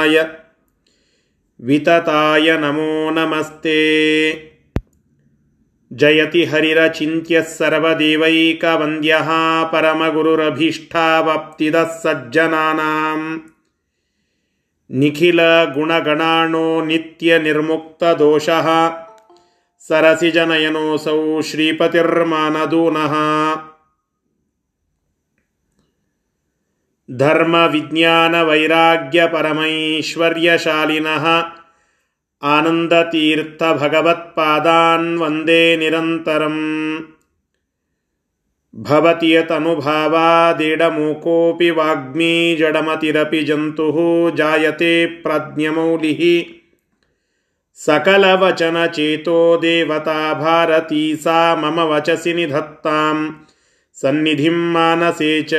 विघ्नाय वितताय नमो नमस्ते जयति हरिरचिन्त्यः सर्वदेवैकवन्द्यः परमगुरुरभीष्टावप्तिदः सज्जनानाम् निखिलगुणगणाणो नित्यनिर्मुक्तदोषः सरसिजनयनोऽसौ श्रीपतिर्मानदूनः धर्मविज्ञानवैराग्यपरमैश्वर्यशालिनः आनन्दतीर्थभगवत्पादान् वंदे निरन्तरम्। भवति यतनुभावादेडमूकोऽपि वाग्मी जडमतिरपि जन्तुः जायते प्राज्ञमौलिः। सकलवचनचेतो देवता भारती सा मम वचसि निधत्तां सन्निधिं मानसे च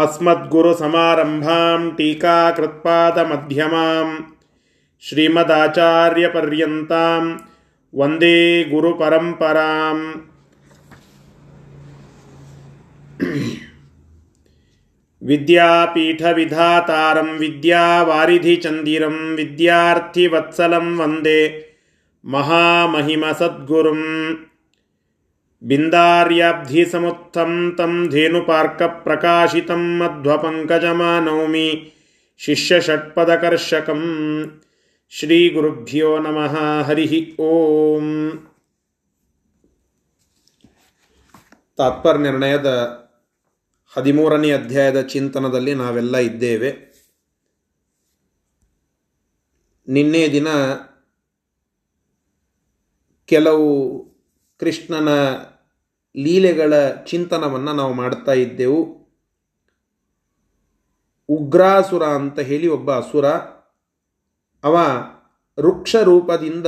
अस्मद्गुरुसमारम्भां टीकाकृत्पादमध्यमां श्रीमदाचार्यपर्यन्तां वंदे गुरुपरम्पराम्। विद्यापीठविधातारं विद्यावारिधिचन्दिरं विद्यार्थिवत्सलं वंदे महामहिमसद्गुरुं बिन्दार्याब्धिसमुत्थं तं धेनुपार्कप्रकाशितं मध्वपङ्कजमानौमि शिष्यषट्पदकर्षकं श्रीगुरुभ्यो नमः हरिः ओम् ತಾತ್ಪರ್ಯನಿರ್ಣಯದ ಹದಿಮೂರನೇ ಅಧ್ಯಾಯದ ಚಿಂತನದಲ್ಲಿ ನಾವೆಲ್ಲ ಇದ್ದೇವೆ ನಿನ್ನೆ ದಿನ ಕೆಲವು ಕೃಷ್ಣನ ಲೀಲೆಗಳ ಚಿಂತನವನ್ನು ನಾವು ಮಾಡ್ತಾ ಇದ್ದೆವು. ಉಗ್ರಾಸುರ ಅಂತ ಹೇಳಿ ಒಬ್ಬ ಅಸುರ, ಅವ ವೃಕ್ಷ ರೂಪದಿಂದ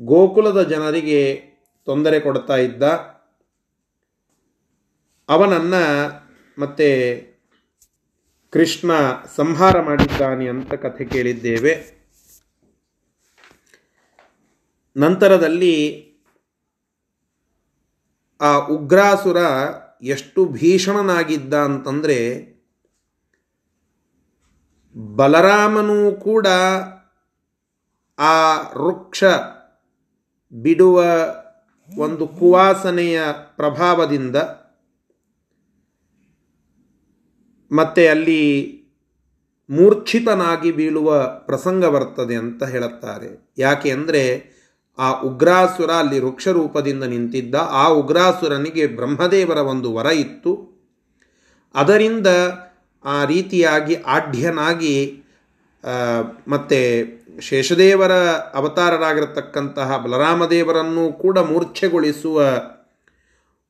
ಗೋಕುಲದ ಜನರಿಗೆ ತೊಂದರೆ ಕೊಡ್ತಾ ಇದ್ದ. ಅವನನ್ನು ಮತ್ತೆ ಕೃಷ್ಣ ಸಂಹಾರ ಮಾಡಿದ್ದಾನೆ ಅಂತ ಕಥೆ ಕೇಳಿದ್ದೇವೆ. ನಂತರದಲ್ಲಿ ಆ ಉಗ್ರಾಸುರ ಎಷ್ಟು ಭೀಷಣನಾಗಿದ್ದ ಅಂತಂದರೆ ಬಲರಾಮನೂ ಕೂಡ ಆ ವೃಕ್ಷ ಬಿಡುವ ಒಂದು ಕುವಾಸನೆಯ ಪ್ರಭಾವದಿಂದ ಮತ್ತೆ ಅಲ್ಲಿ ಮೂರ್ಛಿತನಾಗಿ ಬೀಳುವ ಪ್ರಸಂಗ ಬರ್ತದೆ ಅಂತ ಹೇಳುತ್ತಾರೆ. ಯಾಕೆ ಅಂದರೆ ಆ ಉಗ್ರಾಸುರ ಅಲ್ಲಿ ವೃಕ್ಷರೂಪದಿಂದ ನಿಂತಿದ್ದ ಆ ಉಗ್ರಾಸುರನಿಗೆ ಬ್ರಹ್ಮದೇವರ ಒಂದು ವರ ಇತ್ತು. ಅದರಿಂದ ಆ ರೀತಿಯಾಗಿ ಆಢ್ಯನಾಗಿ ಮತ್ತು ಶೇಷದೇವರ ಅವತಾರರಾಗಿರತಕ್ಕಂತಹ ಬಲರಾಮದೇವರನ್ನು ಕೂಡ ಮೂರ್ಛೆಗೊಳಿಸುವ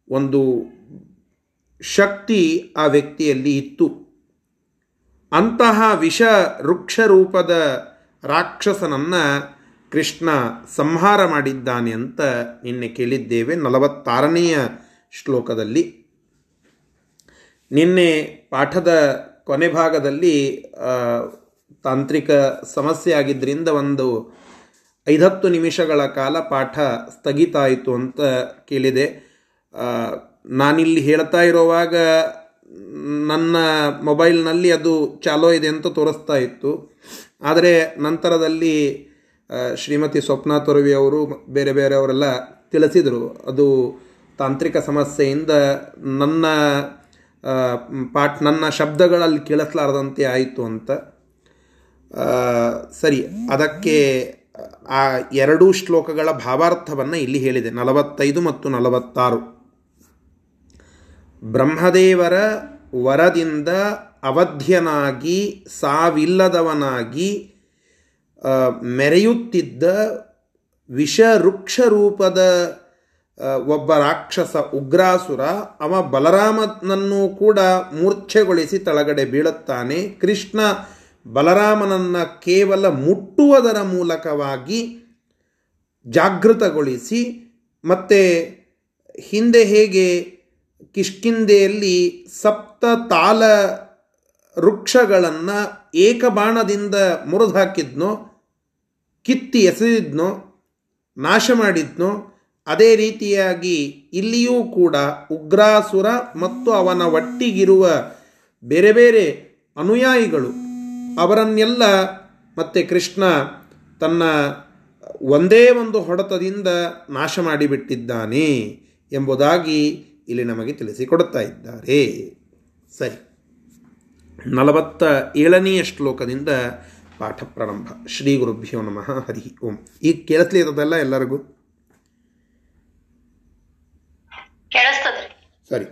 ಒಂದು ಶಕ್ತಿ ಆ ವ್ಯಕ್ತಿಯಲ್ಲಿ ಇತ್ತು. ಅಂತಹ ವಿಷ ವೃಕ್ಷರೂಪದ ರಾಕ್ಷಸನನ್ನು ಕೃಷ್ಣ ಸಂಹಾರ ಮಾಡಿದ್ದಾನೆ ಅಂತ ನಿನ್ನೆ ಕೇಳಿದ್ದೇವೆ ನಲವತ್ತಾರನೆಯ ಶ್ಲೋಕದಲ್ಲಿ. ನಿನ್ನೆ ಪಾಠದ ಕೊನೆ ಭಾಗದಲ್ಲಿ ತಾಂತ್ರಿಕ ಸಮಸ್ಯೆ ಆಗಿದ್ದರಿಂದ ಒಂದು ಐದತ್ತು ನಿಮಿಷಗಳ ಕಾಲ ಪಾಠ ಸ್ಥಗಿತ ಆಯಿತು ಅಂತ ಕೇಳಿದೆ. ನಾನಿಲ್ಲಿ ಹೇಳ್ತಾ ಇರುವಾಗ ನನ್ನ ಮೊಬೈಲ್ನಲ್ಲಿ ಅದು ಚಾಲೋ ಇದೆ ಅಂತ ತೋರಿಸ್ತಾ ಇತ್ತು. ಆದರೆ ನಂತರದಲ್ಲಿ ಶ್ರೀಮತಿ ಸ್ವಪ್ನ ತೊರವಿ ಅವರು ಬೇರೆ ಬೇರೆಯವರೆಲ್ಲ ತಿಳಿಸಿದರು. ಅದು ತಾಂತ್ರಿಕ ಸಮಸ್ಯೆಯಿಂದ ನನ್ನ ಪಾಠ, ನನ್ನ ಶಬ್ದಗಳಲ್ಲಿ ಕೇಳಿಸ್ಲಾರದಂತೆ ಆಯಿತು ಅಂತ. ಸರಿ, ಅದಕ್ಕೆ ಆ ಎರಡೂ ಶ್ಲೋಕಗಳ ಭಾವಾರ್ಥವನ್ನು ಇಲ್ಲಿ ಹೇಳಿದೆ. ನಲವತ್ತೈದು ಮತ್ತು ನಲವತ್ತಾರು. ಬ್ರಹ್ಮದೇವರ ವರದಿಂದ ಅವಧ್ಯನಾಗಿ, ಸಾವಿಲ್ಲದವನಾಗಿ ಮೆರೆಯುತ್ತಿದ್ದ ವಿಷವೃಕ್ಷ ರೂಪದ ಒಬ್ಬ ರಾಕ್ಷಸ ಉಗ್ರಾಸುರ, ಅವ ಬಲರಾಮನನ್ನು ಕೂಡ ಮೂರ್ಛೆಗೊಳಿಸಿ ತಳಗಡೆ ಬೀಳುತ್ತಾನೆ. ಕೃಷ್ಣ ಬಲರಾಮನನ್ನು ಕೇವಲ ಮುಟ್ಟುವುದರ ಮೂಲಕವಾಗಿ ಜಾಗೃತಗೊಳಿಸಿ, ಮತ್ತು ಹಿಂದೆ ಹೇಗೆ ಕಿಷ್ಕಿಂದೆಯಲ್ಲಿ ಸಪ್ತ ತಾಲ ವೃಕ್ಷಗಳನ್ನು ಏಕಬಾಣದಿಂದ ಮುರಿದು ಹಾಕಿದ್ನೋ ಕಿತ್ತಿ ಎಸೆದಿದ್ನೋ, ನಾಶ ಮಾಡಿದ್ನೋ, ಅದೇ ರೀತಿಯಾಗಿ ಇಲ್ಲಿಯೂ ಕೂಡ ಉಗ್ರಾಸುರ ಮತ್ತು ಅವನ ಒಟ್ಟಿಗಿರುವ ಬೇರೆ ಬೇರೆ ಅನುಯಾಯಿಗಳು ಅವರನ್ನೆಲ್ಲ ಮತ್ತೆ ಕೃಷ್ಣ ತನ್ನ ಒಂದೇ ಒಂದು ಹೊಡೆತದಿಂದ ನಾಶ ಮಾಡಿಬಿಟ್ಟಿದ್ದಾನೆ ಎಂಬುದಾಗಿ ಇಲ್ಲಿ ನಮಗೆ ತಿಳಿಸಿಕೊಡುತ್ತಾ ಇದ್ದಾರೆ. ಸರಿ. ನಲವತ್ತ ಏಳನೆಯ ಶ್ಲೋಕದಿಂದ ಪಾಠ ಪ್ರಾರಂಭ ಶ್ರೀ ಗುರುಭ್ಯೋ ನಮಃ. ಹರಿ ಓಂ. ಈಗ ಕೇಳಿಸ್ಲಿ ಇರೋದಲ್ಲ ಎಲ್ಲರಿಗೂ? ಸರಿ.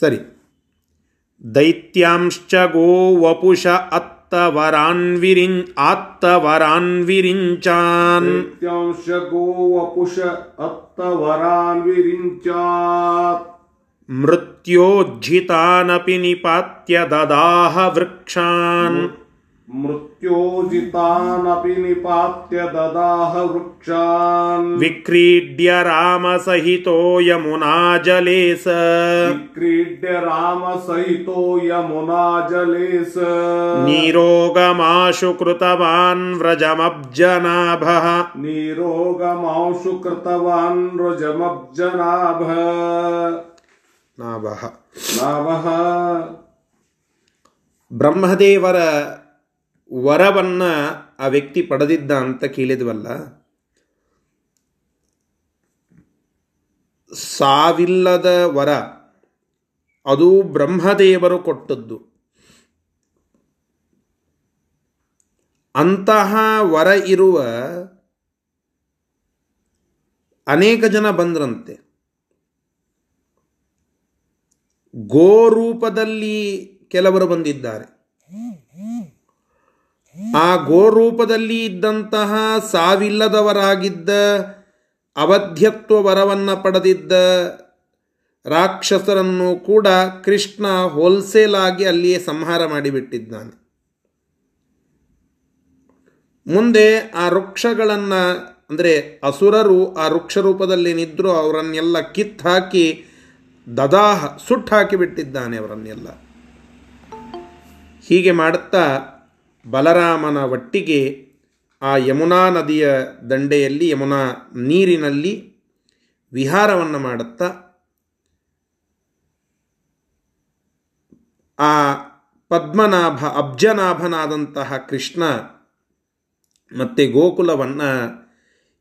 ಸರಿ. ದೈತ್ಯಾಂಶ್ಚ ಗೋ ವಪುಷ ಅತ್ತವರಾನ್ವಿರಿಂ ಆತ್ತವರಾನ್ವಿರಿಂಚಾನ್ ದೈತ್ಯಾಂಶ ಗೋ ವಪುಷ ಅತ್ತವರಾನ್ವಿರಿಂಚಾತ್ ಮೃತ್ಯೋಜ್ಜಿತಾನಪಿ ನಿಪಾತ್ಯ ದದಾಹ ವೃಕ್ಷಾನ್ मृत्योजितानपि निपात्य ददाह वृक्षान् विक्रीड्य रामसहितो यमुनाजले स विक्रीड्य रामसहितो यमुनाजले स नीरोगमाशु कृतवान् व्रजमब्जनाभः नीरोगमांशु कृतवान् व्रजमब्जनाभः ನಾಭಃ ನಾಭಃ ಬ್ರಹ್ಮದೇವರ ವರವನ್ನ ಆ ವ್ಯಕ್ತಿ ಪಡೆದಿದ್ದ ಅಂತ ಕೇಳಿದ್ವಲ್ಲ? ಸಾವಿಲ್ಲದ ವರ, ಅದು ಬ್ರಹ್ಮದೇವರು ಕೊಟ್ಟದ್ದು. ಅಂತಹ ವರ ಇರುವ ಅನೇಕ ಜನ ಬಂದ್ರಂತೆ. ಗೋರೂಪದಲ್ಲಿ ಕೆಲವರು ಬಂದಿದ್ದಾರೆ. ಆ ಗೋರೂಪದಲ್ಲಿ ಇದ್ದಂತಹ ಸಾವಿಲ್ಲದವರಾಗಿದ್ದ ಅವಧ್ಯತ್ವ ವರವನ್ನು ಪಡೆದಿದ್ದ ರಾಕ್ಷಸರನ್ನು ಕೂಡ ಕೃಷ್ಣ ಹೋಲ್ಸೇಲ್ ಆಗಿ ಅಲ್ಲಿಯೇ ಸಂಹಾರ ಮಾಡಿಬಿಟ್ಟಿದ್ದಾನೆ. ಮುಂದೆ ಆ ವೃಕ್ಷಗಳನ್ನು, ಅಂದರೆ ಅಸುರರು ಆ ವೃಕ್ಷ ರೂಪದಲ್ಲಿ ನಿದ್ರು ಅವರನ್ನೆಲ್ಲ ಕಿತ್ತಾಕಿ ದದಾಹ ಸುಟ್ಟು ಹಾಕಿಬಿಟ್ಟಿದ್ದಾನೆ ಅವರನ್ನೆಲ್ಲ. ಹೀಗೆ ಮಾಡುತ್ತಾ ಬಲರಾಮನ ಒಟ್ಟಿಗೆ ಆ ಯಮುನಾ ನದಿಯ ದಂಡೆಯಲ್ಲಿ, ಯಮುನಾ ನೀರಿನಲ್ಲಿ ವಿಹಾರವನ್ನು ಮಾಡುತ್ತಾ ಆ ಪದ್ಮನಾಭ, ಅಬ್ಜನಾಭನಾದಂತಹ ಕೃಷ್ಣ ಮತ್ತು ಗೋಕುಲವನ್ನು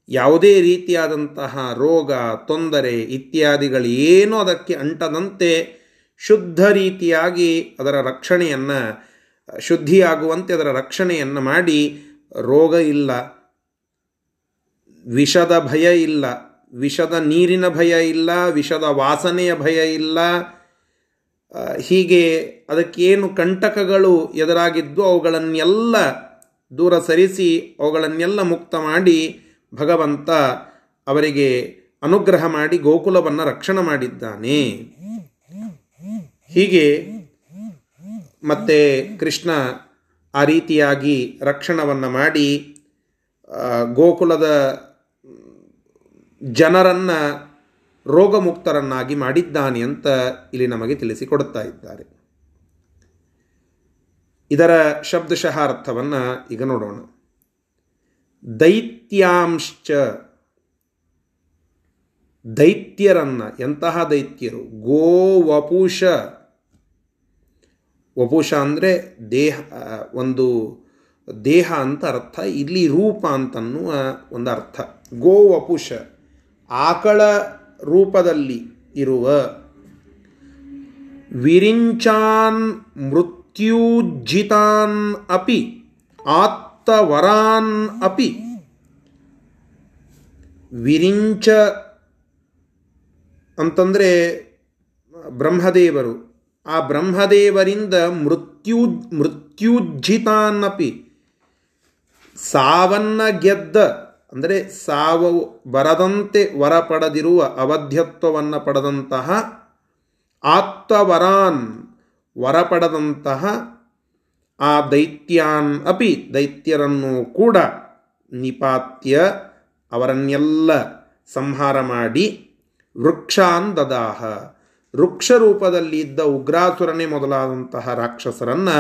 ಯಾವುದೇ ರೀತಿಯಾದಂತಹ ರೋಗ, ತೊಂದರೆ ಇತ್ಯಾದಿಗಳು ಏನೂ ಅದಕ್ಕೆ ಅಂಟದಂತೆ ಶುದ್ಧ ರೀತಿಯಾಗಿ ಅದರ ರಕ್ಷಣೆಯನ್ನು ಶುದ್ಧಿಯಾಗುವಂತೆ ಅದರ ರಕ್ಷಣೆಯನ್ನು ಮಾಡಿ, ರೋಗ ಇಲ್ಲ, ವಿಷದ ಭಯ ಇಲ್ಲ, ವಿಷದ ನೀರಿನ ಭಯ ಇಲ್ಲ, ವಿಷದ ವಾಸನೆಯ ಭಯ ಇಲ್ಲ ಹೀಗೆ ಅದಕ್ಕೇನು ಕಂಟಕಗಳು ಎದುರಾಗಿದ್ದು ಅವುಗಳನ್ನೆಲ್ಲ ದೂರ ಸರಿಸಿ, ಅವುಗಳನ್ನೆಲ್ಲ ಮುಕ್ತ ಮಾಡಿ ಭಗವಂತ ಅವರಿಗೆ ಅನುಗ್ರಹ ಮಾಡಿ ಗೋಕುಲವನ್ನು ರಕ್ಷಣೆ ಮಾಡಿದ್ದಾನೆ. ಹೀಗೆ ಮತ್ತೆ ಕೃಷ್ಣ ಆ ರೀತಿಯಾಗಿ ರಕ್ಷಣವನ್ನು ಮಾಡಿ ಗೋಕುಲದ ಜನರನ್ನು ರೋಗಮುಕ್ತರನ್ನಾಗಿ ಮಾಡಿದ್ದಾನೆ ಅಂತ ಇಲ್ಲಿ ನಮಗೆ ತಿಳಿಸಿಕೊಡುತ್ತಾ ಇದ್ದಾರೆ. ಇದರ ಶಬ್ದಶಃ ಅರ್ಥವನ್ನು ಈಗ ನೋಡೋಣ. ದೈತ್ಯಾಂಶ್ಚ ದೈತ್ಯರನ್ನು, ಎಂತಹ ದೈತ್ಯರು? ಗೋ ವಪುಷ ಅಂದರೆ ದೇಹ ಒಂದು ದೇಹ ಅಂತ ಅರ್ಥ, ಇಲ್ಲಿ ರೂಪ ಅಂತನ್ನುವ ಒಂದು ಅರ್ಥ. ಗೋ ವಪುಷ, ಆಕಳ ರೂಪದಲ್ಲಿ ಇರುವ ವಿರಿಂಚಾನ್ ಮೃತ್ಯೂಜ್ಜಿತಾನ್ ಅಪಿ, ಆತ್ತವರಾನ್ ಅಪಿ. ವಿರಿಂಚ ಅಂತಂದರೆ ಬ್ರಹ್ಮದೇವರು ಆ ಬ್ರಹ್ಮದೇವರಿಂದ ಮೃತ್ಯು ಮೃತ್ಯುಜ್ಜಿತಾನ್ನಪಿ ಸಾವನ್ನ ಗೆದ್ದ, ಅಂದರೆ ಸಾವು ಬರದಂತೆ ವರ ಪಡೆದಿರುವ ಅವಧ್ಯತ್ವವನ್ನು ಪಡೆದಂತಹ ಆತ್ಮವರಾನ್ ವರ ಪಡೆದಂತಹ ಆ ದೈತ್ಯಾನ್ ಅಪಿ. ದೈತ್ಯರನ್ನು ಕೂಡ ನಿಪಾತ್ಯ ಅವರನ್ನೆಲ್ಲ ಸಂಹಾರ ಮಾಡಿ ವೃಕ್ಷಾನ್ ದದಾಹ. ವೃಕ್ಷ ರೂಪದಲ್ಲಿ ಇದ್ದ ಉಗ್ರಾಸುರನೇ ಮೊದಲಾದಂತಹ ರಾಕ್ಷಸರನ್ನು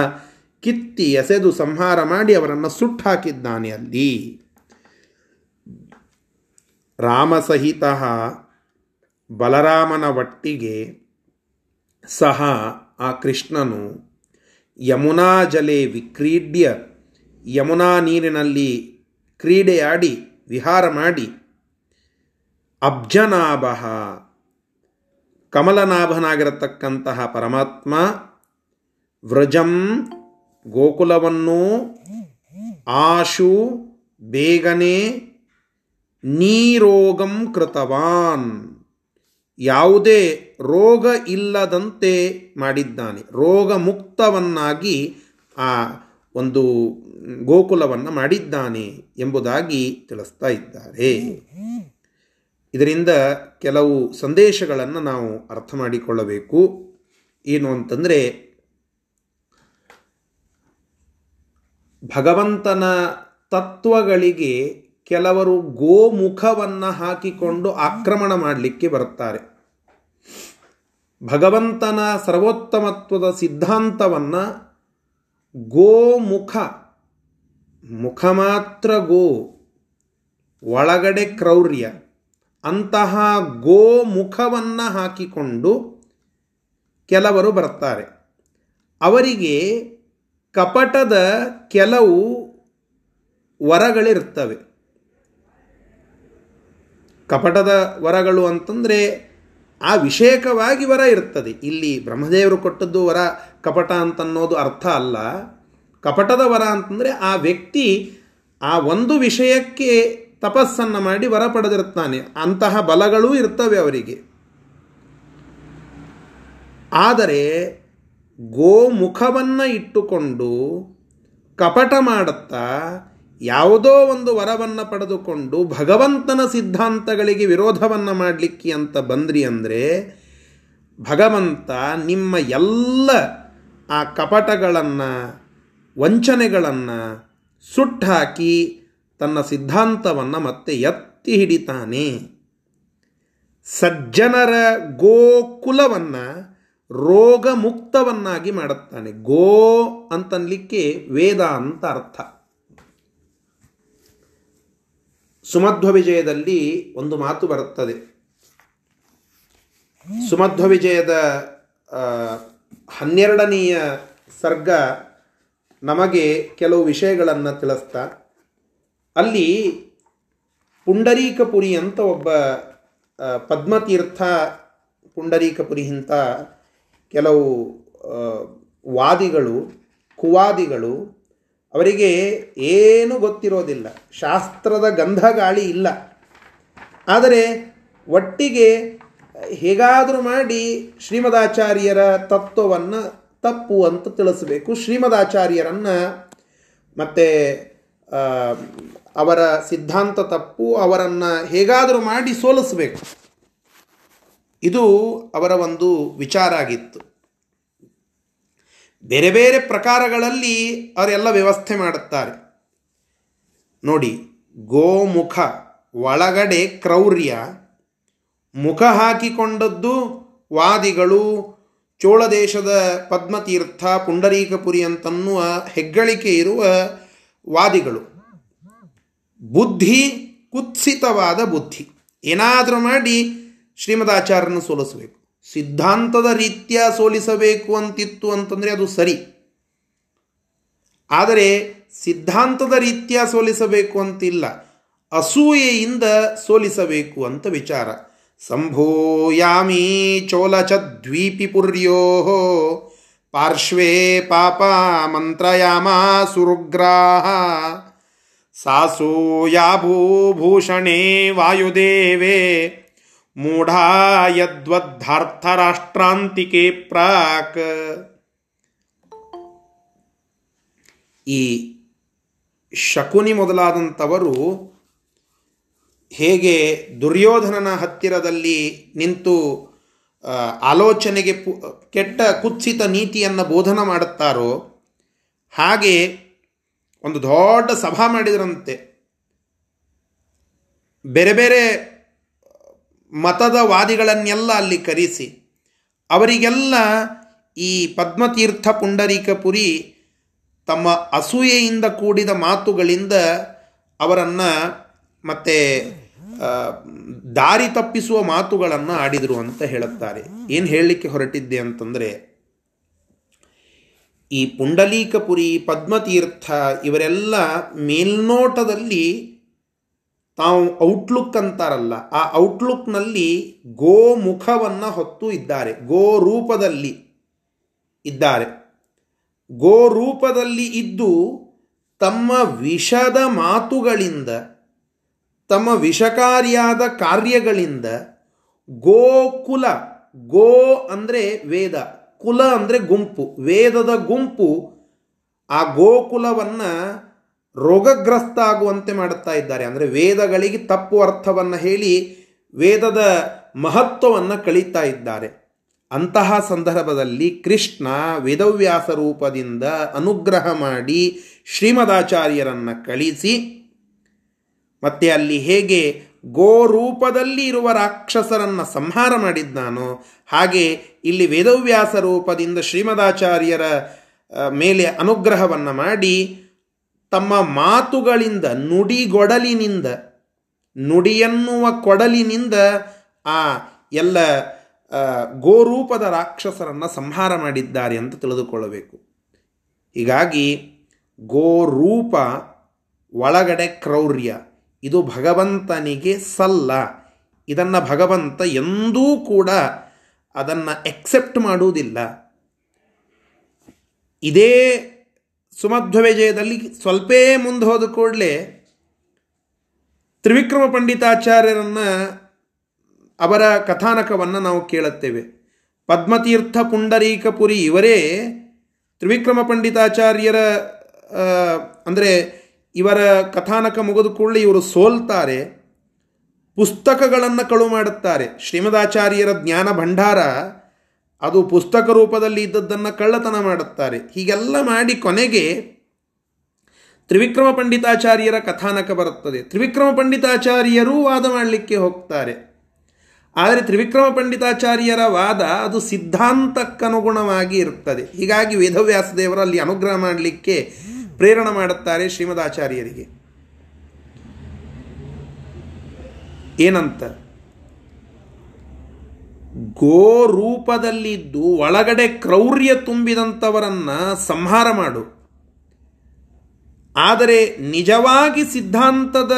ಕಿತ್ತಿ ಎಸೆದು ಸಂಹಾರ ಮಾಡಿ ಅವರನ್ನು ಸುಟ್ಟಾಕಿದ್ದಾನೆ ಅಲ್ಲಿ. ರಾಮಸಹಿತ ಬಲರಾಮನ ಒಟ್ಟಿಗೆ ಸಹ ಆ ಕೃಷ್ಣನು ಯಮುನಾ ಜಲೆ ವಿಕ್ರೀಡ್ಯ, ಯಮುನಾ ನೀರಿನಲ್ಲಿ ಕ್ರೀಡೆಯಾಡಿ, ವಿಹಾರ ಮಾಡಿ, ಅಬ್ಜನಾಭ ಕಮಲನಾಭನಾಗಿರತಕ್ಕಂತಹ ಪರಮಾತ್ಮ ವ್ರಜಂ ಗೋಕುಲವನ್ನು ಆಶು ಬೇಗನೆ ನೀರೋಗಂ ಕೃತವಾನ್. ಯಾವುದೇ ರೋಗ ಇಲ್ಲದಂತೆ ಮಾಡಿದ್ದಾನೆ. ರೋಗ ಮುಕ್ತವನ್ನಾಗಿ ಆ ಒಂದು ಗೋಕುಲವನ್ನು ಮಾಡಿದ್ದಾನೆ ಎಂಬುದಾಗಿ ತಿಳಿಸ್ತಾ ಇದ್ದಾರೆ. ಇದರಿಂದ ಕೆಲವು ಸಂದೇಶಗಳನ್ನು ನಾವು ಅರ್ಥ ಮಾಡಿಕೊಳ್ಳಬೇಕು. ಏನು ಅಂತಂದರೆ, ಭಗವಂತನ ತತ್ವಗಳಿಗೆ ಕೆಲವರು ಗೋಮುಖವನ್ನು ಹಾಕಿಕೊಂಡು ಆಕ್ರಮಣ ಮಾಡಲಿಕ್ಕೆ ಬರುತ್ತಾರೆ. ಭಗವಂತನ ಸರ್ವೋತ್ತಮತ್ವದ ಸಿದ್ಧಾಂತವನ್ನು ಗೋಮುಖ, ಮುಖ ಮಾತ್ರ ಗೋ, ಒಳಗಡೆ ಕ್ರೌರ್ಯ ಅಂತಹ ಗೋಮುಖವನ್ನು ಹಾಕಿಕೊಂಡು ಕೆಲವರು ಬರ್ತಾರೆ ಅವರಿಗೆ ಕಪಟದ ಕೆಲವು ವರಗಳಿರ್ತವೆ ಕಪಟದ ವರಗಳು ಅಂತಂದರೆ ಆ ವಿಷಯಕವಾಗಿ ವರ ಇರ್ತದೆ. ಇಲ್ಲಿ ಬ್ರಹ್ಮದೇವರು ಕೊಟ್ಟದ್ದು ವರ ಕಪಟ ಅಂತನ್ನೋದು ಅರ್ಥ ಅಲ್ಲ. ಕಪಟದ ವರ ಅಂತಂದರೆ ಆ ವ್ಯಕ್ತಿ ಆ ಒಂದು ವಿಷಯಕ್ಕೆ ತಪಸ್ಸನ್ನು ಮಾಡಿ ವರ ಪಡೆದಿರುತ್ತಾನೆ. ಅಂತಹ ಬಲಗಳೂ ಇರ್ತವೆ ಅವರಿಗೆ. ಆದರೆ ಗೋಮುಖವನ್ನು ಇಟ್ಟುಕೊಂಡು ಕಪಟ ಮಾಡುತ್ತಾ ಯಾವುದೋ ಒಂದು ವರವನ್ನು ಪಡೆದುಕೊಂಡು ಭಗವಂತನ ಸಿದ್ಧಾಂತಗಳಿಗೆ ವಿರೋಧವನ್ನು ಮಾಡಲಿಕ್ಕೆ ಅಂತ ಬಂದ್ರಿ ಅಂದರೆ ಭಗವಂತ ನಿಮ್ಮ ಎಲ್ಲ ಆ ಕಪಟಗಳನ್ನು, ವಂಚನೆಗಳನ್ನು ಸುಟ್ಟಾಕಿ ತನ್ನ ಸಿದ್ಧಾಂತವನ್ನು ಮತ್ತೆ ಎತ್ತಿ ಹಿಡಿತಾನೆ. ಸಜ್ಜನರ ಗೋಕುಲವನ್ನು ರೋಗ ಮುಕ್ತವನ್ನಾಗಿ ಮಾಡುತ್ತಾನೆ. ಗೋ ಅಂತನ್ಲಿಕ್ಕೆ ವೇದ ಅಂತ ಅರ್ಥ. ಸುಮಧ್ವ ವಿಜಯದಲ್ಲಿ ಒಂದು ಮಾತು ಬರುತ್ತದೆ. ಸುಮಧ್ವ ವಿಜಯದ ಹನ್ನೆರಡನೆಯ ಸರ್ಗ ನಮಗೆ ಕೆಲವು ವಿಷಯಗಳನ್ನು ತಿಳಿಸ್ತಾ ಅಲ್ಲಿ ಪುಂಡರೀಕಪುರಿ ಅಂತ ಒಬ್ಬ ಪದ್ಮತೀರ್ಥ ಪುಂಡರೀಕಪುರಿ ಇಂಥ ಕೆಲವು ವಾದಿಗಳು, ಕುವಾದಿಗಳು, ಅವರಿಗೆ ಏನೂ ಗೊತ್ತಿರೋದಿಲ್ಲ. ಶಾಸ್ತ್ರದ ಗಂಧ ಗಾಳಿ ಇಲ್ಲ. ಆದರೆ ಒಟ್ಟಿಗೆ ಹೇಗಾದರೂ ಮಾಡಿ ಶ್ರೀಮದಾಚಾರ್ಯರ ತತ್ವವನ್ನು ತಪ್ಪು ಅಂತ ತಿಳಿಸಬೇಕು. ಶ್ರೀಮದಾಚಾರ್ಯರನ್ನು ಮತ್ತು ಅವರ ಸಿದ್ಧಾಂತ ತಪ್ಪು, ಅವರನ್ನು ಹೇಗಾದರೂ ಮಾಡಿ ಸೋಲಿಸಬೇಕು. ಇದು ಅವರ ಒಂದು ವಿಚಾರ ಆಗಿತ್ತು. ಬೇರೆ ಬೇರೆ ಪ್ರಕಾರಗಳಲ್ಲಿ ಅವರೆಲ್ಲ ವ್ಯವಸ್ಥೆ ಮಾಡುತ್ತಾರೆ. ನೋಡಿ, ಗೋಮುಖ, ಒಳಗಡೆ ಕ್ರೌರ್ಯ, ಮುಖ ಹಾಕಿಕೊಂಡದ್ದು ವಾದಿಗಳು ಚೋಳ ದೇಶದ ಪದ್ಮತೀರ್ಥ, ಪುಂಡರೀಕಪುರಿ ಅಂತನ್ನುವ ಹೆಗ್ಗಳಿಕೆ ಇರುವ ವಾದಿಗಳು. ಬುದ್ಧಿ, ಕುತ್ಸಿತವಾದ ಬುದ್ಧಿ. ಏನಾದರೂ ಮಾಡಿ ಶ್ರೀಮದಾಚಾರ್ಯನ ಸೋಲಿಸಬೇಕು. ಸಿದ್ಧಾಂತದ ರೀತಿಯ ಸೋಲಿಸಬೇಕು ಅಂತಿತ್ತು ಅಂತಂದರೆ ಅದು ಸರಿ. ಆದರೆ ಸಿದ್ಧಾಂತದ ರೀತಿಯ ಸೋಲಿಸಬೇಕು ಅಂತಿಲ್ಲ. ಅಸೂಯೆಯಿಂದ ಸೋಲಿಸಬೇಕು ಅಂತ ವಿಚಾರ. ಸಂಭೂಯಾಮಿ ಚೋಲಚದ್ವೀಪಿಪುರ್ಯೋ ಪಾರ್ಶ್ವೇ ಪಾಪ ಮಂತ್ರಯಾಮ ಸುರುಗ್ರಾಹ. ಸಾಸೂಯಾಭೂಭೂಷಣೇ ವಾಯುದೇವೇ ಮೂಢಾ ಯದ್ವದ್ಧಾರ್ಥರಾಷ್ಟ್ರಾಂತಿಕೆ ಪ್ರಾಕ್. ಈ ಶಕುನಿ ಮೊದಲಾದಂಥವರು ಹೇಗೆ ದುರ್ಯೋಧನನ ಹತ್ತಿರದಲ್ಲಿ ನಿಂತು ಆಲೋಚನೆಗೆ ಕೆಟ್ಟ ಕುತ್ಸಿತ ನೀತಿಯನ್ನು ಬೋಧನ ಮಾಡುತ್ತಾರೋ, ಹಾಗೆ ಒಂದು ದೊಡ್ಡ ಸಭಾ ಮಾಡಿದರಂತೆ. ಬೇರೆ ಬೇರೆ ಮತದ ವಾದಿಗಳನ್ನೆಲ್ಲ ಅಲ್ಲಿ ಕರೆಸಿ, ಅವರಿಗೆಲ್ಲ ಈ ಪದ್ಮತೀರ್ಥ ಪುಂಡರೀಕಪುರಿ ತಮ್ಮ ಅಸೂಯೆಯಿಂದ ಕೂಡಿದ ಮಾತುಗಳಿಂದ ಅವರನ್ನು ಮತ್ತೆ ದಾರಿ ತಪ್ಪಿಸುವ ಮಾತುಗಳನ್ನು ಆಡಿದರು ಅಂತ ಹೇಳುತ್ತಾರೆ. ಏನು ಹೇಳಲಿಕ್ಕೆ ಹೊರಟಿದ್ದೆ ಅಂತಂದರೆ ಈ ಪುಂಡಲೀಕಪುರಿ, ಪದ್ಮತೀರ್ಥ ಇವರೆಲ್ಲ ಮೇಲ್ನೋಟದಲ್ಲಿ ತಾವು ಔಟ್ಲುಕ್ ಅಂತಾರಲ್ಲ, ಆ ಔಟ್ಲುಕ್ನಲ್ಲಿ ಗೋ ಮುಖವನ್ನು ಹೊತ್ತು ಇದ್ದಾರೆ ಗೋ ರೂಪದಲ್ಲಿ ಇದ್ದಾರೆ. ಗೋ ರೂಪದಲ್ಲಿ ಇದ್ದು ತಮ್ಮ ವಿಷದ ಮಾತುಗಳಿಂದ, ತಮ್ಮ ವಿಷಕಾರಿಯಾದ ಕಾರ್ಯಗಳಿಂದ ಗೋಕುಲ, ಗೋ ಅಂದರೆ ವೇದ. ಕುಲ ಅಂದರೆ ಗುಂಪು. ವೇದದ ಗುಂಪು ಆ ಗೋಕುಲವನ್ನು ರೋಗಗ್ರಸ್ತ ಆಗುವಂತೆ ಮಾಡುತ್ತಾ ಇದ್ದಾರೆ. ಅಂದರೆ ವೇದಗಳಿಗೆ ತಪ್ಪು ಅರ್ಥವನ್ನು ಹೇಳಿ ವೇದದ ಮಹತ್ವವನ್ನು ಕಳೀತಾ ಇದ್ದಾರೆ. ಅಂತಹ ಸಂದರ್ಭದಲ್ಲಿ ಕೃಷ್ಣ ವೇದವ್ಯಾಸ ರೂಪದಿಂದ ಅನುಗ್ರಹ ಮಾಡಿ ಶ್ರೀಮದಾಚಾರ್ಯರನ್ನು ಕಳಿಸಿ ಮತ್ತೆ ಅಲ್ಲಿ ಹೇಗೆ ಗೋ ರೂಪದಲ್ಲಿ ಇರುವ ರಾಕ್ಷಸರನ್ನು ಸಂಹಾರ ಮಾಡಿದ್ದಾನೋ, ಹಾಗೆ ಇಲ್ಲಿ ವೇದವ್ಯಾಸ ರೂಪದಿಂದ ಶ್ರೀಮದಾಚಾರ್ಯರ ಮೇಲೆ ಅನುಗ್ರಹವನ್ನು ಮಾಡಿ ತಮ್ಮ ಮಾತುಗಳಿಂದ, ನುಡಿಗೊಡಲಿನಿಂದ, ನುಡಿಯನ್ನುವ ಕೊಡಲಿನಿಂದ ಆ ಎಲ್ಲ ಗೋರೂಪದ ರಾಕ್ಷಸರನ್ನು ಸಂಹಾರ ಮಾಡಿದ್ದಾರೆ ಅಂತ ತಿಳಿದುಕೊಳ್ಳಬೇಕು. ಹೀಗಾಗಿ ಗೋರೂಪ ಒಳಗಡೆ ಕ್ರೌರ್ಯ. ಇದು ಭಗವಂತನಿಗೆ ಸಲ್ಲ. ಇದನ್ನು ಭಗವಂತ ಎಂದೂ ಕೂಡ ಅದನ್ನು ಎಕ್ಸೆಪ್ಟ್ ಮಾಡುವುದಿಲ್ಲ. ಇದೇ ಸುಮಧ್ವ ವಿಜಯದಲ್ಲಿ ಸ್ವಲ್ಪೇ ಮುಂದೆ ಹೋದ ಕೂಡಲೇ ತ್ರಿವಿಕ್ರಮ ಪಂಡಿತಾಚಾರ್ಯರನ್ನು ಅವರ ಕಥಾನಕವನ್ನು ನಾವು ಕೇಳುತ್ತೇವೆ. ಪದ್ಮತೀರ್ಥ ಪುಂಡರೀಕಪುರಿ ಇವರೇ ತ್ರಿವಿಕ್ರಮ ಪಂಡಿತಾಚಾರ್ಯರ ಅಂದರೆ ಇವರ ಕಥಾನಕ ಮುಗಿದು ಕೂಡಲೇ ಇವರು ಸೋಲ್ತಾರೆ, ಪುಸ್ತಕಗಳನ್ನು ಕಳು ಮಾಡುತ್ತಾರೆ. ಶ್ರೀಮದಾಚಾರ್ಯರ ಜ್ಞಾನ ಭಂಡಾರ, ಅದು ಪುಸ್ತಕ ರೂಪದಲ್ಲಿ ಇದ್ದದ್ದನ್ನು ಕಳ್ಳತನ ಮಾಡುತ್ತಾರೆ. ಹೀಗೆಲ್ಲ ಮಾಡಿ ಕೊನೆಗೆ ತ್ರಿವಿಕ್ರಮ ಪಂಡಿತಾಚಾರ್ಯರ ಕಥಾನಕ ಬರುತ್ತದೆ. ತ್ರಿವಿಕ್ರಮ ಪಂಡಿತಾಚಾರ್ಯರೂ ವಾದ ಮಾಡಲಿಕ್ಕೆ ಹೋಗ್ತಾರೆ. ಆದರೆ ತ್ರಿವಿಕ್ರಮ ಪಂಡಿತಾಚಾರ್ಯರ ವಾದ ಅದು ಸಿದ್ಧಾಂತಕ್ಕನುಗುಣವಾಗಿ ಇರುತ್ತದೆ. ಹೀಗಾಗಿ ವೇದವ್ಯಾಸದೇವರಲ್ಲಿ ಅನುಗ್ರಹ ಮಾಡಲಿಕ್ಕೆ ಪ್ರೇರಣೆ ಮಾಡುತ್ತಾರೆ ಶ್ರೀಮದಾಚಾರ್ಯರಿಗೆ. ಏನಂತ? ಗೋ ರೂಪದಲ್ಲಿದ್ದು ಒಳಗಡೆ ಕ್ರೌರ್ಯ ತುಂಬಿದಂಥವರನ್ನ ಸಂಹಾರ ಮಾಡು. ಆದರೆ ನಿಜವಾಗಿ ಸಿದ್ಧಾಂತದ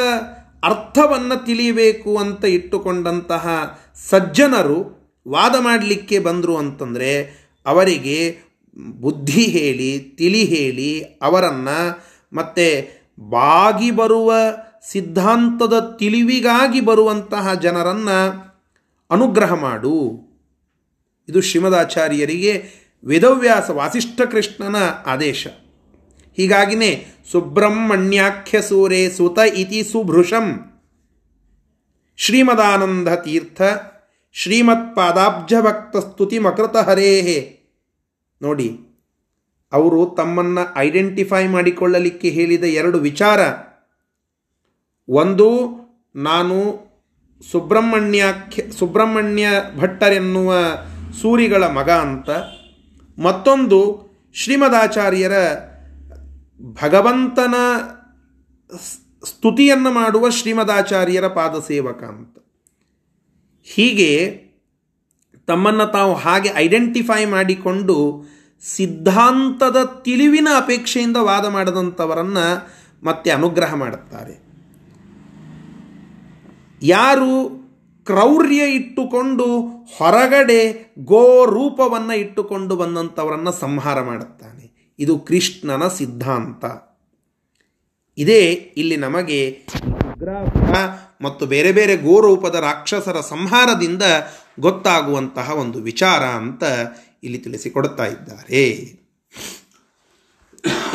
ಅರ್ಥವನ್ನು ತಿಳಿಯಬೇಕು ಅಂತ ಇಟ್ಟುಕೊಂಡಂತಹ ಸಜ್ಜನರು ವಾದ ಮಾಡಲಿಕ್ಕೆ ಬಂದರು ಅಂತಂದರೆ ಅವರಿಗೆ ಬುದ್ಧಿ ಹೇಳಿ, ತಿಳಿ ಹೇಳಿ ಅವರನ್ನು ಮತ್ತೆ ಬಾಗಿ ಬರುವ ಸಿದ್ಧಾಂತದ ತಿಳಿವಿಗಾಗಿ ಬರುವಂತಹ ಜನರನ್ನು ಅನುಗ್ರಹ ಮಾಡು. ಇದು ಶ್ರೀಮದಾಚಾರ್ಯರಿಗೆ ವೇದವ್ಯಾಸ ವಾಸಿಷ್ಠ ಕೃಷ್ಣನ ಆದೇಶ. ಹೀಗಾಗಿನೇ ಸುಬ್ರಹ್ಮಣ್ಯಾಖ್ಯ ಸೂರೆ ಸುತ ಇತಿ ಸುಭೃಶಂ. ಶ್ರೀಮದಾನಂದ ತೀರ್ಥ ಶ್ರೀಮತ್ಪಾದಾಬ್ಜ ಭಕ್ತ ಸ್ತುತಿ ಮಕೃತ ಹರೇಹೇ ನೋಡಿ, ಅವರು ತಮ್ಮನ್ನು ಐಡೆಂಟಿಫೈ ಮಾಡಿಕೊಳ್ಳಲಿಕ್ಕೆ ಹೇಳಿದ ಎರಡು ವಿಚಾರ. ಒಂದು, ನಾನು ಸುಬ್ರಹ್ಮಣ್ಯಾಖ್ಯ ಸುಬ್ರಹ್ಮಣ್ಯ ಭಟ್ಟರೆನ್ನುವ ಸೂರಿಗಳ ಮಗ ಅಂತ. ಮತ್ತೊಂದು, ಶ್ರೀಮದಾಚಾರ್ಯರ ಭಗವಂತನ ಸ್ತುತಿಯನ್ನು ಮಾಡುವ ಶ್ರೀಮದಾಚಾರ್ಯರ ಪಾದಸೇವಕ ಅಂತ. ಹೀಗೆ ತಮ್ಮನ್ನು ತಾವು ಹಾಗೆ ಐಡೆಂಟಿಫೈ ಮಾಡಿಕೊಂಡು ಸಿದ್ಧಾಂತದ ತಿಳಿವಿನ ಅಪೇಕ್ಷೆಯಿಂದ ವಾದ ಮಾಡಿದಂಥವರನ್ನು ಮತ್ತೆ ಅನುಗ್ರಹ ಮಾಡುತ್ತಾರೆ. ಯಾರು ಕ್ರೌರ್ಯ ಇಟ್ಟುಕೊಂಡು ಹೊರಗಡೆ ಗೋ ರೂಪವನ್ನು ಇಟ್ಟುಕೊಂಡು ಬಂದಂಥವರನ್ನು ಸಂಹಾರ ಮಾಡುತ್ತಾನೆ. ಇದು ಕೃಷ್ಣನ ಸಿದ್ಧಾಂತ. ಇದೇ ಇಲ್ಲಿ ನಮಗೆ ಮತ್ತು ಬೇರೆ ಬೇರೆ ಗೋರೂಪದ ರಾಕ್ಷಸರ ಸಂಹಾರದಿಂದ ಗೊತ್ತಾಗುವಂತಹ ಒಂದು ವಿಚಾರ ಅಂತ ಇಲ್ಲಿ ತಿಳಿಸಿಕೊಡ್ತಾ ಇದ್ದಾರೆ.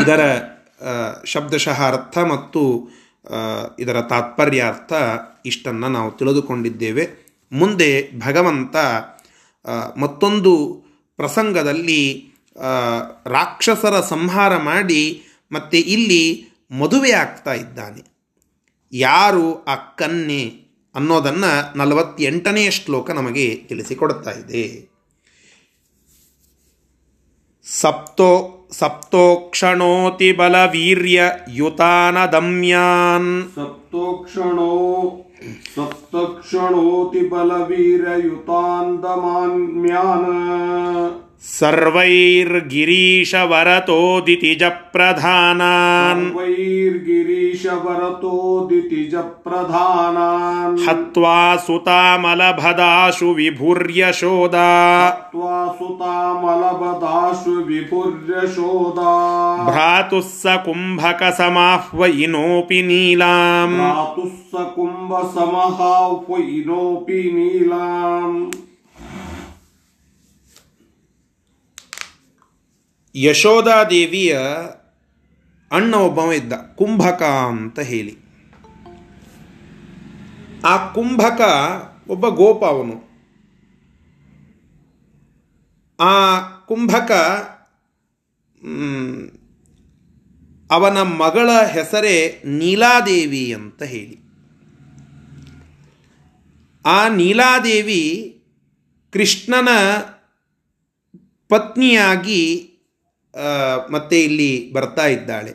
ಇದರ ಶಬ್ದಶಃ ಅರ್ಥ ಮತ್ತು ಇದರ ತಾತ್ಪರ್ಯಾರ್ಥ ಇಷ್ಟನ್ನು ನಾವು ತಿಳಿದುಕೊಂಡಿದ್ದೇವೆ. ಮುಂದೆ ಭಗವಂತ ಮತ್ತೊಂದು ಪ್ರಸಂಗದಲ್ಲಿ ರಾಕ್ಷಸರ ಸಂಹಾರ ಮಾಡಿ ಮತ್ತೆ ಇಲ್ಲಿ ಮದುವೆ ಆಗ್ತಾ ಇದ್ದಾನೆ. ಯಾರು ಆ ಕನ್ಯೆ? ಅನ್ನೋದನ್ನು ನಲವತ್ತೆಂಟನೆಯ ಶ್ಲೋಕ ನಮಗೆ ತಿಳಿಸಿಕೊಡ್ತಾ ಇದೆ. ಸಪ್ತೋ ಸಪ್ತೋಕ್ಷಣೋತಿ ಬಲವೀರ್ಯ ಯುತಾನದಮ್ಯಾನ್. ಸಪ್ತೋಕ್ಷಣೋ ಸಪ್ತಕ್ಷಣೋತಿ ಬಲವೀರ್ಯ ಯುತಾಂದಮಾನ್ಮ್ಯಾನ್ सर्वैर्गिरीशवरतोदितिजप्रधानान्। वैर्गिरीशवरतो दितिजप्रधानान् हत्वा सुतामलभदाशु विभुर्यशोदा। त्वा सुतामलबदाशु विभुर्यशोदा। भ्रातुः स कुम्भकसमाह्वयिनोऽपि नीलाम्। भ्रातुः स कुम्भसमहाह्वयिनोऽपि नीलाम्। ಯಶೋಧಾದೇವಿಯ ಅಣ್ಣ ಒಬ್ಬವ ಇದ್ದ, ಕುಂಭಕ ಅಂತ ಹೇಳಿ. ಆ ಕುಂಭಕ ಒಬ್ಬ ಗೋಪ ಅವನು. ಆ ಕುಂಭಕ ಅವನ ಮಗಳ ಹೆಸರೇ ನೀಲಾದೇವಿ ಅಂತ ಹೇಳಿ. ಆ ನೀಲಾದೇವಿ ಕೃಷ್ಣನ ಪತ್ನಿಯಾಗಿ ಮತ್ತೆ ಇಲ್ಲಿ ಬರ್ತಾ ಇದ್ದಾಳೆ.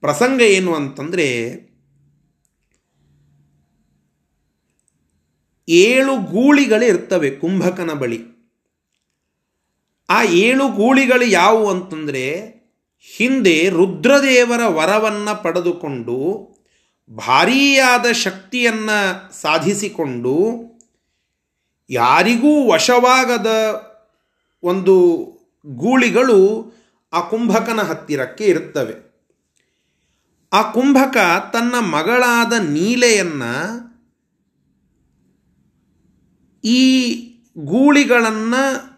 ಪ್ರಸಂಗ ಏನು ಅಂತಂದರೆ, ಏಳು ಗೂಳಿಗಳು ಇರ್ತವೆ ಕುಂಭಕನ ಬಳಿ. ಆ ಏಳು ಗೂಳಿಗಳು ಯಾವುವು ಅಂತಂದರೆ, ಹಿಂದೆ ರುದ್ರದೇವರ ವರವನ್ನು ಪಡೆದುಕೊಂಡು, ಭಾರೀಯಾದ ಶಕ್ತಿಯನ್ನು ಸಾಧಿಸಿಕೊಂಡು, ಯಾರಿಗೂ ವಶವಾಗದ ಒಂದು ಗೂಳಿಗಳು ಆ ಕುಂಭಕನ ಹತ್ತಿರಕ್ಕೆ ಇರುತ್ತವೆ. ಆ ಕುಂಭಕ ತನ್ನ ಮಗಳಾದ ನೀಲೆಯನ್ನು ಈ ಗೂಳಿಗಳನ್ನು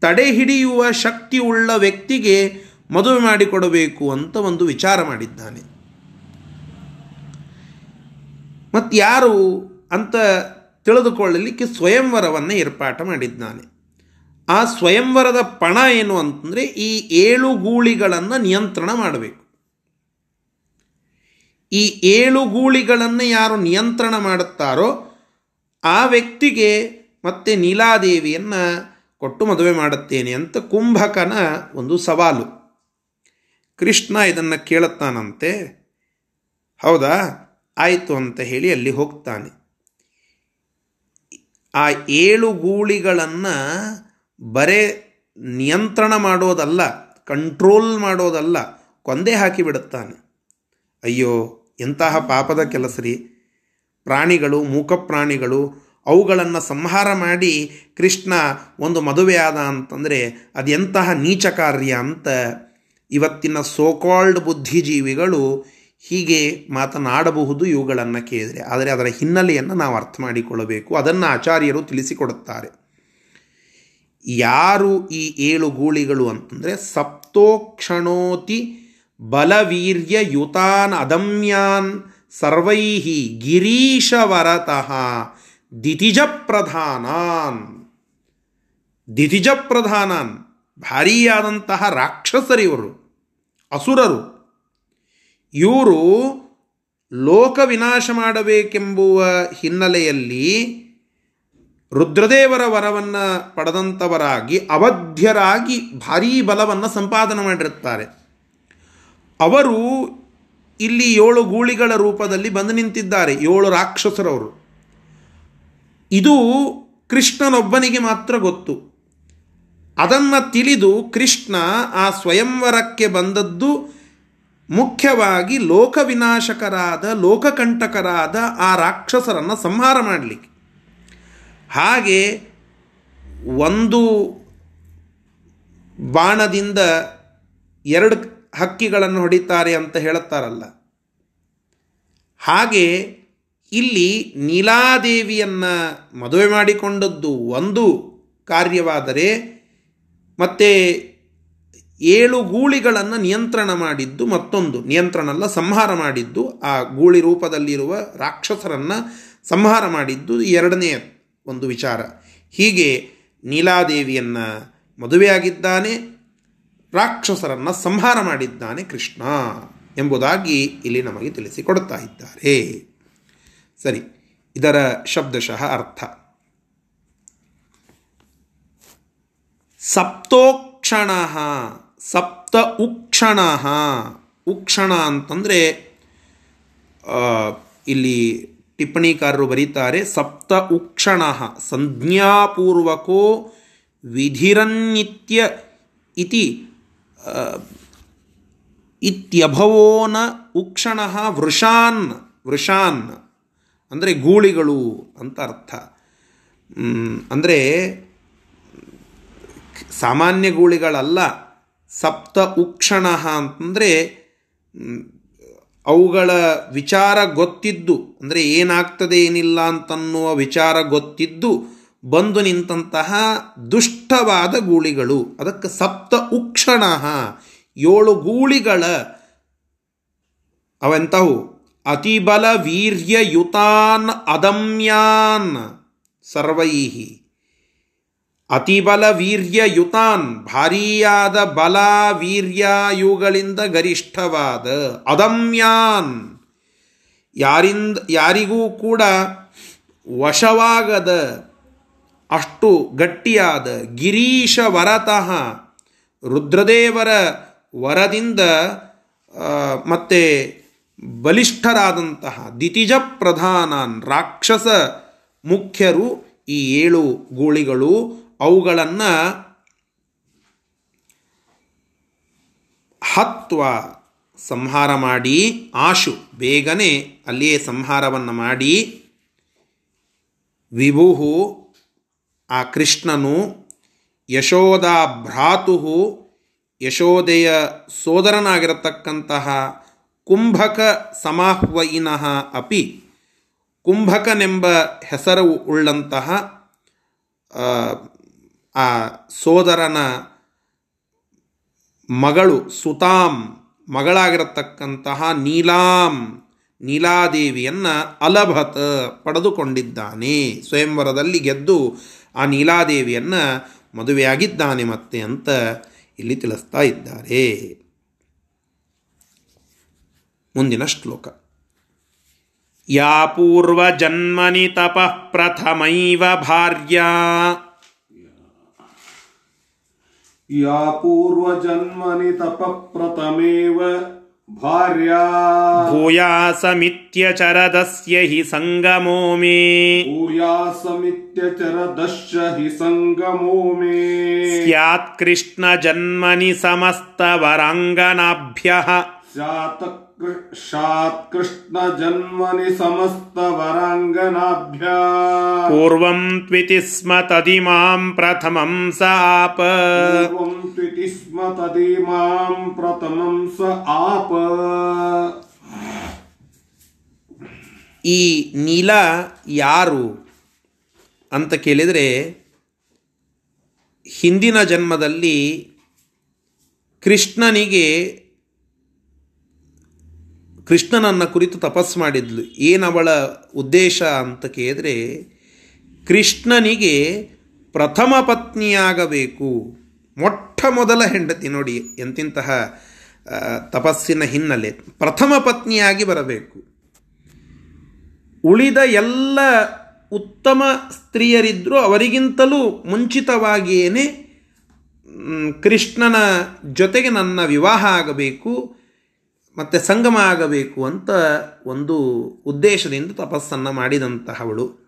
ತಡೆ ಹಿಡಿಯುವ ಶಕ್ತಿ ಉಳ್ಳ ವ್ಯಕ್ತಿಗೆ ಮದುವೆ ಮಾಡಿಕೊಡಬೇಕು ಅಂತ ಒಂದು ವಿಚಾರ ಮಾಡಿದ್ದಾನೆ. ಮತ್ತು ಯಾರು ಅಂತ ತಿಳಿದುಕೊಳ್ಳಲಿಕ್ಕೆ ಸ್ವಯಂವರವನ್ನು ಏರ್ಪಾಟ ಮಾಡಿದ್ದಾನೆ. ಆ ಸ್ವಯಂವರದ ಪಣ ಏನು ಅಂತಂದರೆ ಈ ಏಳು ಗೂಳಿಗಳನ್ನು ನಿಯಂತ್ರಣ ಮಾಡಬೇಕು. ಈ ಏಳು ಗೂಳಿಗಳನ್ನು ಯಾರು ನಿಯಂತ್ರಣ ಮಾಡುತ್ತಾರೋ ಆ ವ್ಯಕ್ತಿಗೆ ಮತ್ತೆ ನೀಲಾದೇವಿಯನ್ನು ಕೊಟ್ಟು ಮದುವೆ ಮಾಡುತ್ತೇನೆ ಅಂತ ಕುಂಭಕನ ಒಂದು ಸವಾಲು. ಕೃಷ್ಣ ಇದನ್ನು ಕೇಳುತ್ತಾನಂತೆ, ಹೌದಾ? ಆಯಿತು ಅಂತ ಹೇಳಿ ಅಲ್ಲಿ ಹೋಗ್ತಾನೆ. ಆ ಏಳು ಗೂಳಿಗಳನ್ನು ಬರೇ ನಿಯಂತ್ರಣ ಮಾಡೋದಲ್ಲ ಕಂಟ್ರೋಲ್ ಮಾಡೋದಲ್ಲ, ಕೊಂದೇ ಹಾಕಿಬಿಡುತ್ತಾನೆ ಅಯ್ಯೋ, ಎಂತಹ ಪಾಪದ ಕೆಲಸ ರೀ ಪ್ರಾಣಿಗಳು, ಮೂಕ ಪ್ರಾಣಿಗಳು, ಅವುಗಳನ್ನು ಸಂಹಾರ ಮಾಡಿ ಕೃಷ್ಣ ಒಂದು ಮದುವೆಯಾದ ಅಂತಂದರೆ ಅದೆಂತಹ ನೀಚ ಕಾರ್ಯ ಅಂತ ಇವತ್ತಿನ ಸೋಕಾಲ್ಡ್ ಬುದ್ಧಿಜೀವಿಗಳು ಹೀಗೆ ಮಾತನಾಡಬಹುದು ಇವುಗಳನ್ನು ಕೇಳಿದರೆ. ಆದರೆ ಅದರ ಹಿನ್ನೆಲೆಯನ್ನು ನಾವು ಅರ್ಥ ಮಾಡಿಕೊಳ್ಳಬೇಕು. ಅದನ್ನು ಆಚಾರ್ಯರು ತಿಳಿಸಿಕೊಡುತ್ತಾರೆ. ಯಾರು ಈ ಏಳು ಗೂಳಿಗಳು ಅಂತಂದರೆ ಸಪ್ತೋಕ್ಷಣೋತಿ ಬಲವೀರ್ಯ ಯುತಾನ್ ಅದಮ್ಯಾನ್ ಸರ್ವೈಹಿ ಗಿರೀಶವರತಃ ದಿತಿಜ ಪ್ರಧಾನಾನ್ ದಿತಿಜ ಪ್ರಧಾನಾನ್ ಭಾರೀಯಾದಂತಹ ರಾಕ್ಷಸರಿವರು, ಅಸುರರು. ಇವರು ಲೋಕ ವಿನಾಶ ಮಾಡಬೇಕೆಂಬುವ ಹಿನ್ನೆಲೆಯಲ್ಲಿ ರುದ್ರದೇವರ ವರವನ್ನು ಪಡೆದಂಥವರಾಗಿ ಅವಧ್ಯರಾಗಿ ಭಾರೀ ಬಲವನ್ನು ಸಂಪಾದನೆ ಮಾಡಿರುತ್ತಾರೆ. ಅವರು ಇಲ್ಲಿ ಏಳು ಗೂಳಿಗಳ ರೂಪದಲ್ಲಿ ಬಂದು ನಿಂತಿದ್ದಾರೆ, ಏಳು ರಾಕ್ಷಸರವರು. ಇದು ಕೃಷ್ಣನೊಬ್ಬನಿಗೆ ಮಾತ್ರ ಗೊತ್ತು. ಅದನ್ನು ತಿಳಿದು ಕೃಷ್ಣ ಆ ಸ್ವಯಂವರಕ್ಕೆ ಬಂದದ್ದು ಮುಖ್ಯವಾಗಿ ಲೋಕವಿನಾಶಕರಾದ, ಲೋಕಕಂಟಕರಾದ ಆ ರಾಕ್ಷಸರನ್ನು ಸಂಹಾರ ಮಾಡಲಿಕ್ಕೆ. ಹಾಗೆ ಒಂದು ಬಾಣದಿಂದ ಎರಡು ಹಕ್ಕಿಗಳನ್ನು ಹೊಡಿತಾರೆ ಅಂತ ಹೇಳುತ್ತಾರಲ್ಲ. ಹಾಗೆ ಇಲ್ಲಿ ನೀಲಾದೇವಿಯನ್ನು ಮದುವೆ ಮಾಡಿಕೊಂಡದ್ದು ಒಂದು ಕಾರ್ಯವಾದರೆ ಮತ್ತು ಏಳು ಗೂಳಿಗಳನ್ನು ನಿಯಂತ್ರಣ ಮಾಡಿದ್ದು ಮತ್ತೊಂದು. ನಿಯಂತ್ರಣ ಅಲ್ಲ ಸಂಹಾರ ಮಾಡಿದ್ದು. ಆ ಗೂಳಿ ರೂಪದಲ್ಲಿರುವ ರಾಕ್ಷಸರನ್ನು ಸಂಹಾರ ಮಾಡಿದ್ದು ಎರಡನೇ ಒಂದು ವಿಚಾರ. ಹೀಗೆ ನೀಲಾದೇವಿಯನ್ನು ಮದುವೆಯಾಗಿದ್ದಾನೆ, ರಾಕ್ಷಸರನ್ನು ಸಂಹಾರ ಮಾಡಿದ್ದಾನೆ ಕೃಷ್ಣ ಎಂಬುದಾಗಿ ಇಲ್ಲಿ ನಮಗೆ ತಿಳಿಸಿಕೊಡ್ತಾ ಇದ್ದಾರೆ. ಸರಿ, ಇದರ ಶಬ್ದಶಃ ಅರ್ಥ. ಸಪ್ತೋಕ್ಷಣ, ಸಪ್ತ ಉಕ್ಷಣ ಉಕ್ಷಣ ಅಂತಂದರೆ ಇಲ್ಲಿ ಟಿಪ್ಪಣಿಕಾರರು ಬರೀತಾರೆ, ಸಪ್ತ ಉಕ್ಷಣ ಸಂಜ್ಞಾಪೂರ್ವಕೋ ವಿಧಿರನ್ನಿತ್ಯ ಇತಿ ಇತ್ಯಭವೋನ ಉಕ್ಷಣ ವೃಷಾನ್ ವೃಷಾನ್, ಅಂದರೆ ಗೂಳಿಗಳು ಅಂತ ಅರ್ಥ. ಅಂದರೆ ಸಾಮಾನ್ಯ ಗೂಳಿಗಳಲ್ಲ, ಸಪ್ತ ಉಕ್ಷಣ ಅಂತಂದರೆ ಅವುಗಳ ವಿಚಾರ ಗೊತ್ತಿದ್ದು, ಅಂದರೆ ಏನಾಗ್ತದೆ, ಏನಿಲ್ಲ ಅಂತನ್ನುವ ವಿಚಾರ ಗೊತ್ತಿದ್ದು, ಬಂದು ನಿಂತಹ ದುಷ್ಟವಾದ ಗೂಳಿಗಳು. ಅದಕ್ಕೆ ಸಪ್ತ ಉಕ್ಷಣ ಏಳು ಗೂಳಿಗಳ ಅವೆಂತವು? ಅತಿಬಲ ವೀರ್ಯಯುತಾನ್ ಅದಮ್ಯಾನ್ ಸರ್ವೈಹಿ. ಅತಿಬಲ ವೀರ್ಯಯುತಾನ್ ಭಾರೀಯಾದ ಬಲ ವೀರ್ಯ ಇವುಗಳಿಂದ ಗರಿಷ್ಠವಾದ ಅದಮ್ಯಾನ್. ಯಾರಿಂದ, ಯಾರಿಗೂ ಕೂಡ ವಶವಾಗದ, ಅಷ್ಟು ಗಟ್ಟಿಯಾದ ಗಿರೀಶ ವರತಃ ರುದ್ರದೇವರ ವರದಿಂದ ಮತ್ತೆ ಬಲಿಷ್ಠರಾದಂತಹ ದಿತಿಜ ಪ್ರಧಾನಾನ್ ರಾಕ್ಷಸ ಮುಖ್ಯರು ಈ ಏಳು ಗೂಳಿಗಳು ಅವುಗಳನ್ನು ಹತ್ವ ಸಂಹಾರ ಮಾಡಿ, ಆಶು, ಬೇಗನೆ ಅಲ್ಲಿಯೇ ಸಂಹಾರವನ್ನು ಮಾಡಿ, ವಿಭುಹು, ಆ ಕೃಷ್ಣನು, ಯಶೋದಾ ಭ್ರಾತು ಯಶೋದೆಯ ಸೋದರನಾಗಿರತಕ್ಕಂತಹ ಕುಂಭಕ ಸಮಾಹ್ವಯಿನಃ ಅಪಿ, ಕುಂಭಕನೆಂಬ ಹೆಸರು ಉಳ್ಳಂತಹ ಆ, ಸೋದರನ ಮಗಳು ಸುತಾಂ ಮಗಳಾಗಿರತಕ್ಕಂತಹ ನೀಲಾಂ ನೀಲಾದೇವಿಯನ್ನು ಅಲಭತ ಪಡೆದುಕೊಂಡಿದ್ದಾನೆ. ಸ್ವಯಂವರದಲ್ಲಿ ಗೆದ್ದು ಆ ನೀಲಾದೇವಿಯನ್ನು ಮದುವೆಯಾಗಿದ್ದಾನೆ ಮತ್ತೆ ಅಂತ ಇಲ್ಲಿ ತಿಳಿಸ್ತಾ ಇದ್ದಾರೆ. ಮುಂದಿನ ಶ್ಲೋಕ. ಯಾ ಪೂರ್ವಜನ್ಮನಿ ತಪಃ ಪ್ರಥಮೈವ ಭಾರ್ಯಾ. या पूर्वजन्मनि तपः प्रथमेव भार्या भूयासमित्यचरदस्य हि सङ्गमो मे भूयासमित्यचरदश्च हि सङ्गमो मे स्यात् कृष्णजन्मनि समस्तवराङ्गनाभ्यः स्यात् कृ- कृष्णजन्मनि समस्तवराङ्गनाभ्या पूर्वं त्विति स्म तदिमां प्रथमं स आप पूर्वं त्विति स्म तदीमां प्रथमं स आप ಈ ನೀಲ ಯಾರು ಅಂತ ಕೇಳಿದರೆ ಹಿಂದಿನ ಜನ್ಮದಲ್ಲಿ ಕೃಷ್ಣನಿಗೆ ಕೃಷ್ಣನನ್ನು ಕುರಿತು ತಪಸ್ಸು ಮಾಡಿದ್ಲು. ಏನವಳ ಉದ್ದೇಶ ಅಂತ ಕೇಳಿದ್ರೆ, ಕೃಷ್ಣನಿಗೆ ಪ್ರಥಮ ಪತ್ನಿಯಾಗಬೇಕು. ಮೊಟ್ಟ ಮೊದಲ ಹೆಂಡತಿ ನೋಡಿ ಎಂತಿಂತಹ ತಪಸ್ಸಿನ ಹಿನ್ನೆಲೆ. ಪ್ರಥಮ ಪತ್ನಿಯಾಗಿ ಬರಬೇಕು. ಉಳಿದ ಎಲ್ಲ ಉತ್ತಮ ಸ್ತ್ರೀಯರಿದ್ದರೂ ಅವರಿಗಿಂತಲೂ ಮುಂಚಿತವಾಗಿಯೇ ಕೃಷ್ಣನ ಜೊತೆಗೆ ನನ್ನ ವಿವಾಹ ಆಗಬೇಕು. ಮತ್ತು ಸಂಗಮ ಆಗಬೇಕು ಅಂತ ಒಂದು ಉದ್ದೇಶದಿಂದ ತಪಸ್ಸನ್ನು ಮಾಡಿದಂತಹವಳು.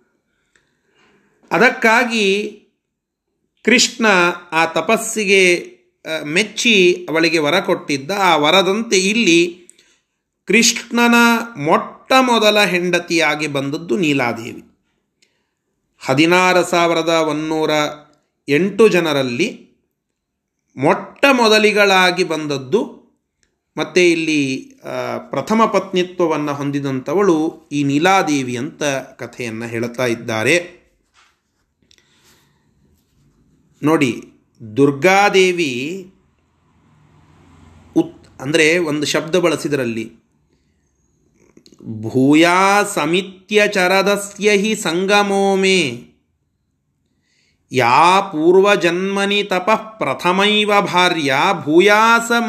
ಅದಕ್ಕಾಗಿ ಕೃಷ್ಣ ಆ ತಪಸ್ಸಿಗೆ ಮೆಚ್ಚಿ ಅವಳಿಗೆ ವರ ಕೊಟ್ಟಿದ್ದ. ಆ ವರದಂತೆ ಇಲ್ಲಿ ಕೃಷ್ಣನ ಮೊಟ್ಟ ಮೊದಲ ಹೆಂಡತಿಯಾಗಿ ಬಂದದ್ದು ನೀಲಾದೇವಿ. ಹದಿನಾರು ಸಾವಿರದ ಒನ್ನೂರ ಎಂಟು ಜನರಲ್ಲಿ ಮೊಟ್ಟ ಮೊದಲಿಗಳಾಗಿ ಬಂದದ್ದು ಮತ್ತು ಇಲ್ಲಿ ಪ್ರಥಮ ಪತ್ನಿತ್ವವನ್ನು ಹೊಂದಿದಂಥವಳು ಈ ನೀಲಾದೇವಿ ಅಂತ ಕಥೆಯನ್ನು ಹೇಳ್ತಾ ಇದ್ದಾರೆ. ನೋಡಿ, ದುರ್ಗಾದೇವಿ ಉತ್, ಅಂದರೆ ಒಂದು ಶಬ್ದ ಬಳಸಿದರಲ್ಲಿ. ಭೂಯಾ ಸಮಿತ್ಯ ಚರದಸ್ಯ ಹಿ ಸಂಗಮೋ ಮೇ ಯಾ ಪೂರ್ವಜನ್ಮನಿ ತಪಃ ಪ್ರಥಮೈವ ಭಾರ್ಯ ಭೂಯಾಸಂ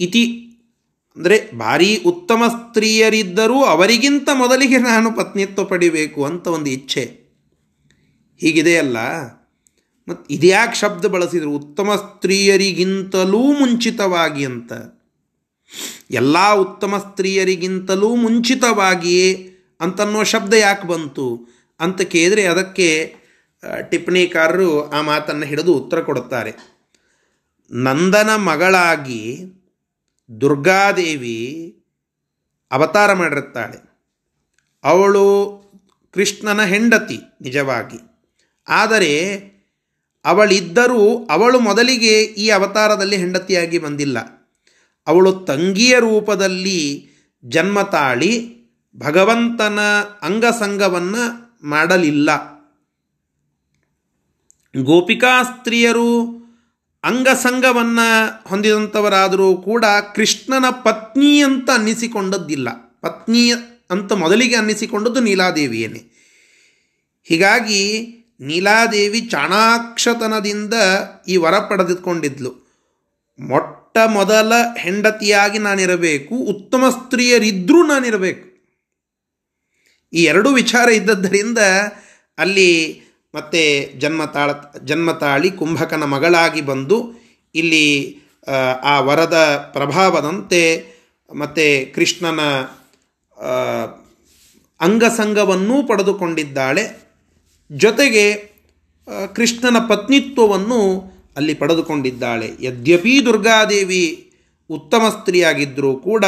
ಇತಿ ಅಂದರೆ ಭಾರೀ ಉತ್ತಮ ಸ್ತ್ರೀಯರಿದ್ದರೂ ಅವರಿಗಿಂತ ಮೊದಲಿಗೆ ನಾನು ಪತ್ನಿತ್ವ ಪಡಿಬೇಕು ಅಂತ ಒಂದು ಇಚ್ಛೆ. ಹೀಗಿದೆಯಲ್ಲ ಮತ್ತು ಇದ್ಯಾಕೆ ಶಬ್ದ ಬಳಸಿದರು? ಉತ್ತಮ ಸ್ತ್ರೀಯರಿಗಿಂತಲೂ ಮುಂಚಿತವಾಗಿ ಅಂತ. ಎಲ್ಲ ಉತ್ತಮ ಸ್ತ್ರೀಯರಿಗಿಂತಲೂ ಮುಂಚಿತವಾಗಿಯೇ ಅಂತನ್ನೋ ಶಬ್ದ ಯಾಕೆ ಬಂತು? ಅಂತ ಕೇಳಿದರೆ ಅದಕ್ಕೆ ಟಿಪ್ಪಣಿಕಾರರು ಆ ಮಾತನ್ನು ಹಿಡಿದು ಉತ್ತರ ಕೊಡುತ್ತಾರೆ. ನಂದನ ಮಗಳಾಗಿ ದುರ್ಗಾದೇವಿ ಅವತಾರ ಮಾಡಿರುತ್ತಾಳೆ. ಅವಳು ಕೃಷ್ಣನ ಹೆಂಡತಿ ನಿಜವಾಗಿ. ಆದರೆ ಅವಳಿದ್ದರೂ ಅವಳು ಮೊದಲಿಗೆ ಈ ಅವತಾರದಲ್ಲಿ ಹೆಂಡತಿಯಾಗಿ ಬಂದಿಲ್ಲ. ಅವಳು ತಂಗಿಯ ರೂಪದಲ್ಲಿ ಜನ್ಮ ತಾಳಿ ಭಗವಂತನ ಅಂಗಸಂಗವನ್ನು ಮಾಡಲಿಲ್ಲ. ಗೋಪಿಕಾ ಸ್ತ್ರೀಯರು ಅಂಗಸಂಗವನ್ನು ಹೊಂದಿದಂಥವರಾದರೂ ಕೂಡ ಕೃಷ್ಣನ ಪತ್ನಿ ಅಂತ ಅನ್ನಿಸಿಕೊಂಡದ್ದಿಲ್ಲ. ಪತ್ನಿ ಅಂತ ಮೊದಲಿಗೆ ಅನ್ನಿಸಿಕೊಂಡದ್ದು ನೀಲಾದೇವಿಯೇ ಹೀಗಾಗಿ ನೀಲಾದೇವಿ ಚಾಣಾಕ್ಷತನದಿಂದ ಈ ವರ ಪಡೆದುಕೊಂಡಿದ್ಲು. ಮೊಟ್ಟ ಮೊದಲ ಹೆಂಡತಿಯಾಗಿ ನಾನಿರಬೇಕು, ಉತ್ತಮ ಸ್ತ್ರೀಯರಿದ್ದರೂ ನಾನಿರಬೇಕು. ಈ ಎರಡೂ ವಿಚಾರ ಇದ್ದದ್ದರಿಂದ ಅಲ್ಲಿ ಮತ್ತೆ ಜನ್ಮ ತಾಳ, ಜನ್ಮ ಕುಂಭಕನ ಮಗಳಾಗಿ ಬಂದು ಇಲ್ಲಿ, ಆ ವರದ ಪ್ರಭಾವದಂತೆ ಮತ್ತು ಕೃಷ್ಣನ ಅಂಗಸಂಗವನ್ನೂ ಪಡೆದುಕೊಂಡಿದ್ದಾಳೆ. ಜೊತೆಗೆ ಕೃಷ್ಣನ ಪತ್ನಿತ್ವವನ್ನು ಅಲ್ಲಿ ಪಡೆದುಕೊಂಡಿದ್ದಾಳೆ. ಯದ್ಯಪಿ ದುರ್ಗಾದೇವಿ ಉತ್ತಮ ಸ್ತ್ರೀಯಾಗಿದ್ದರೂ ಕೂಡ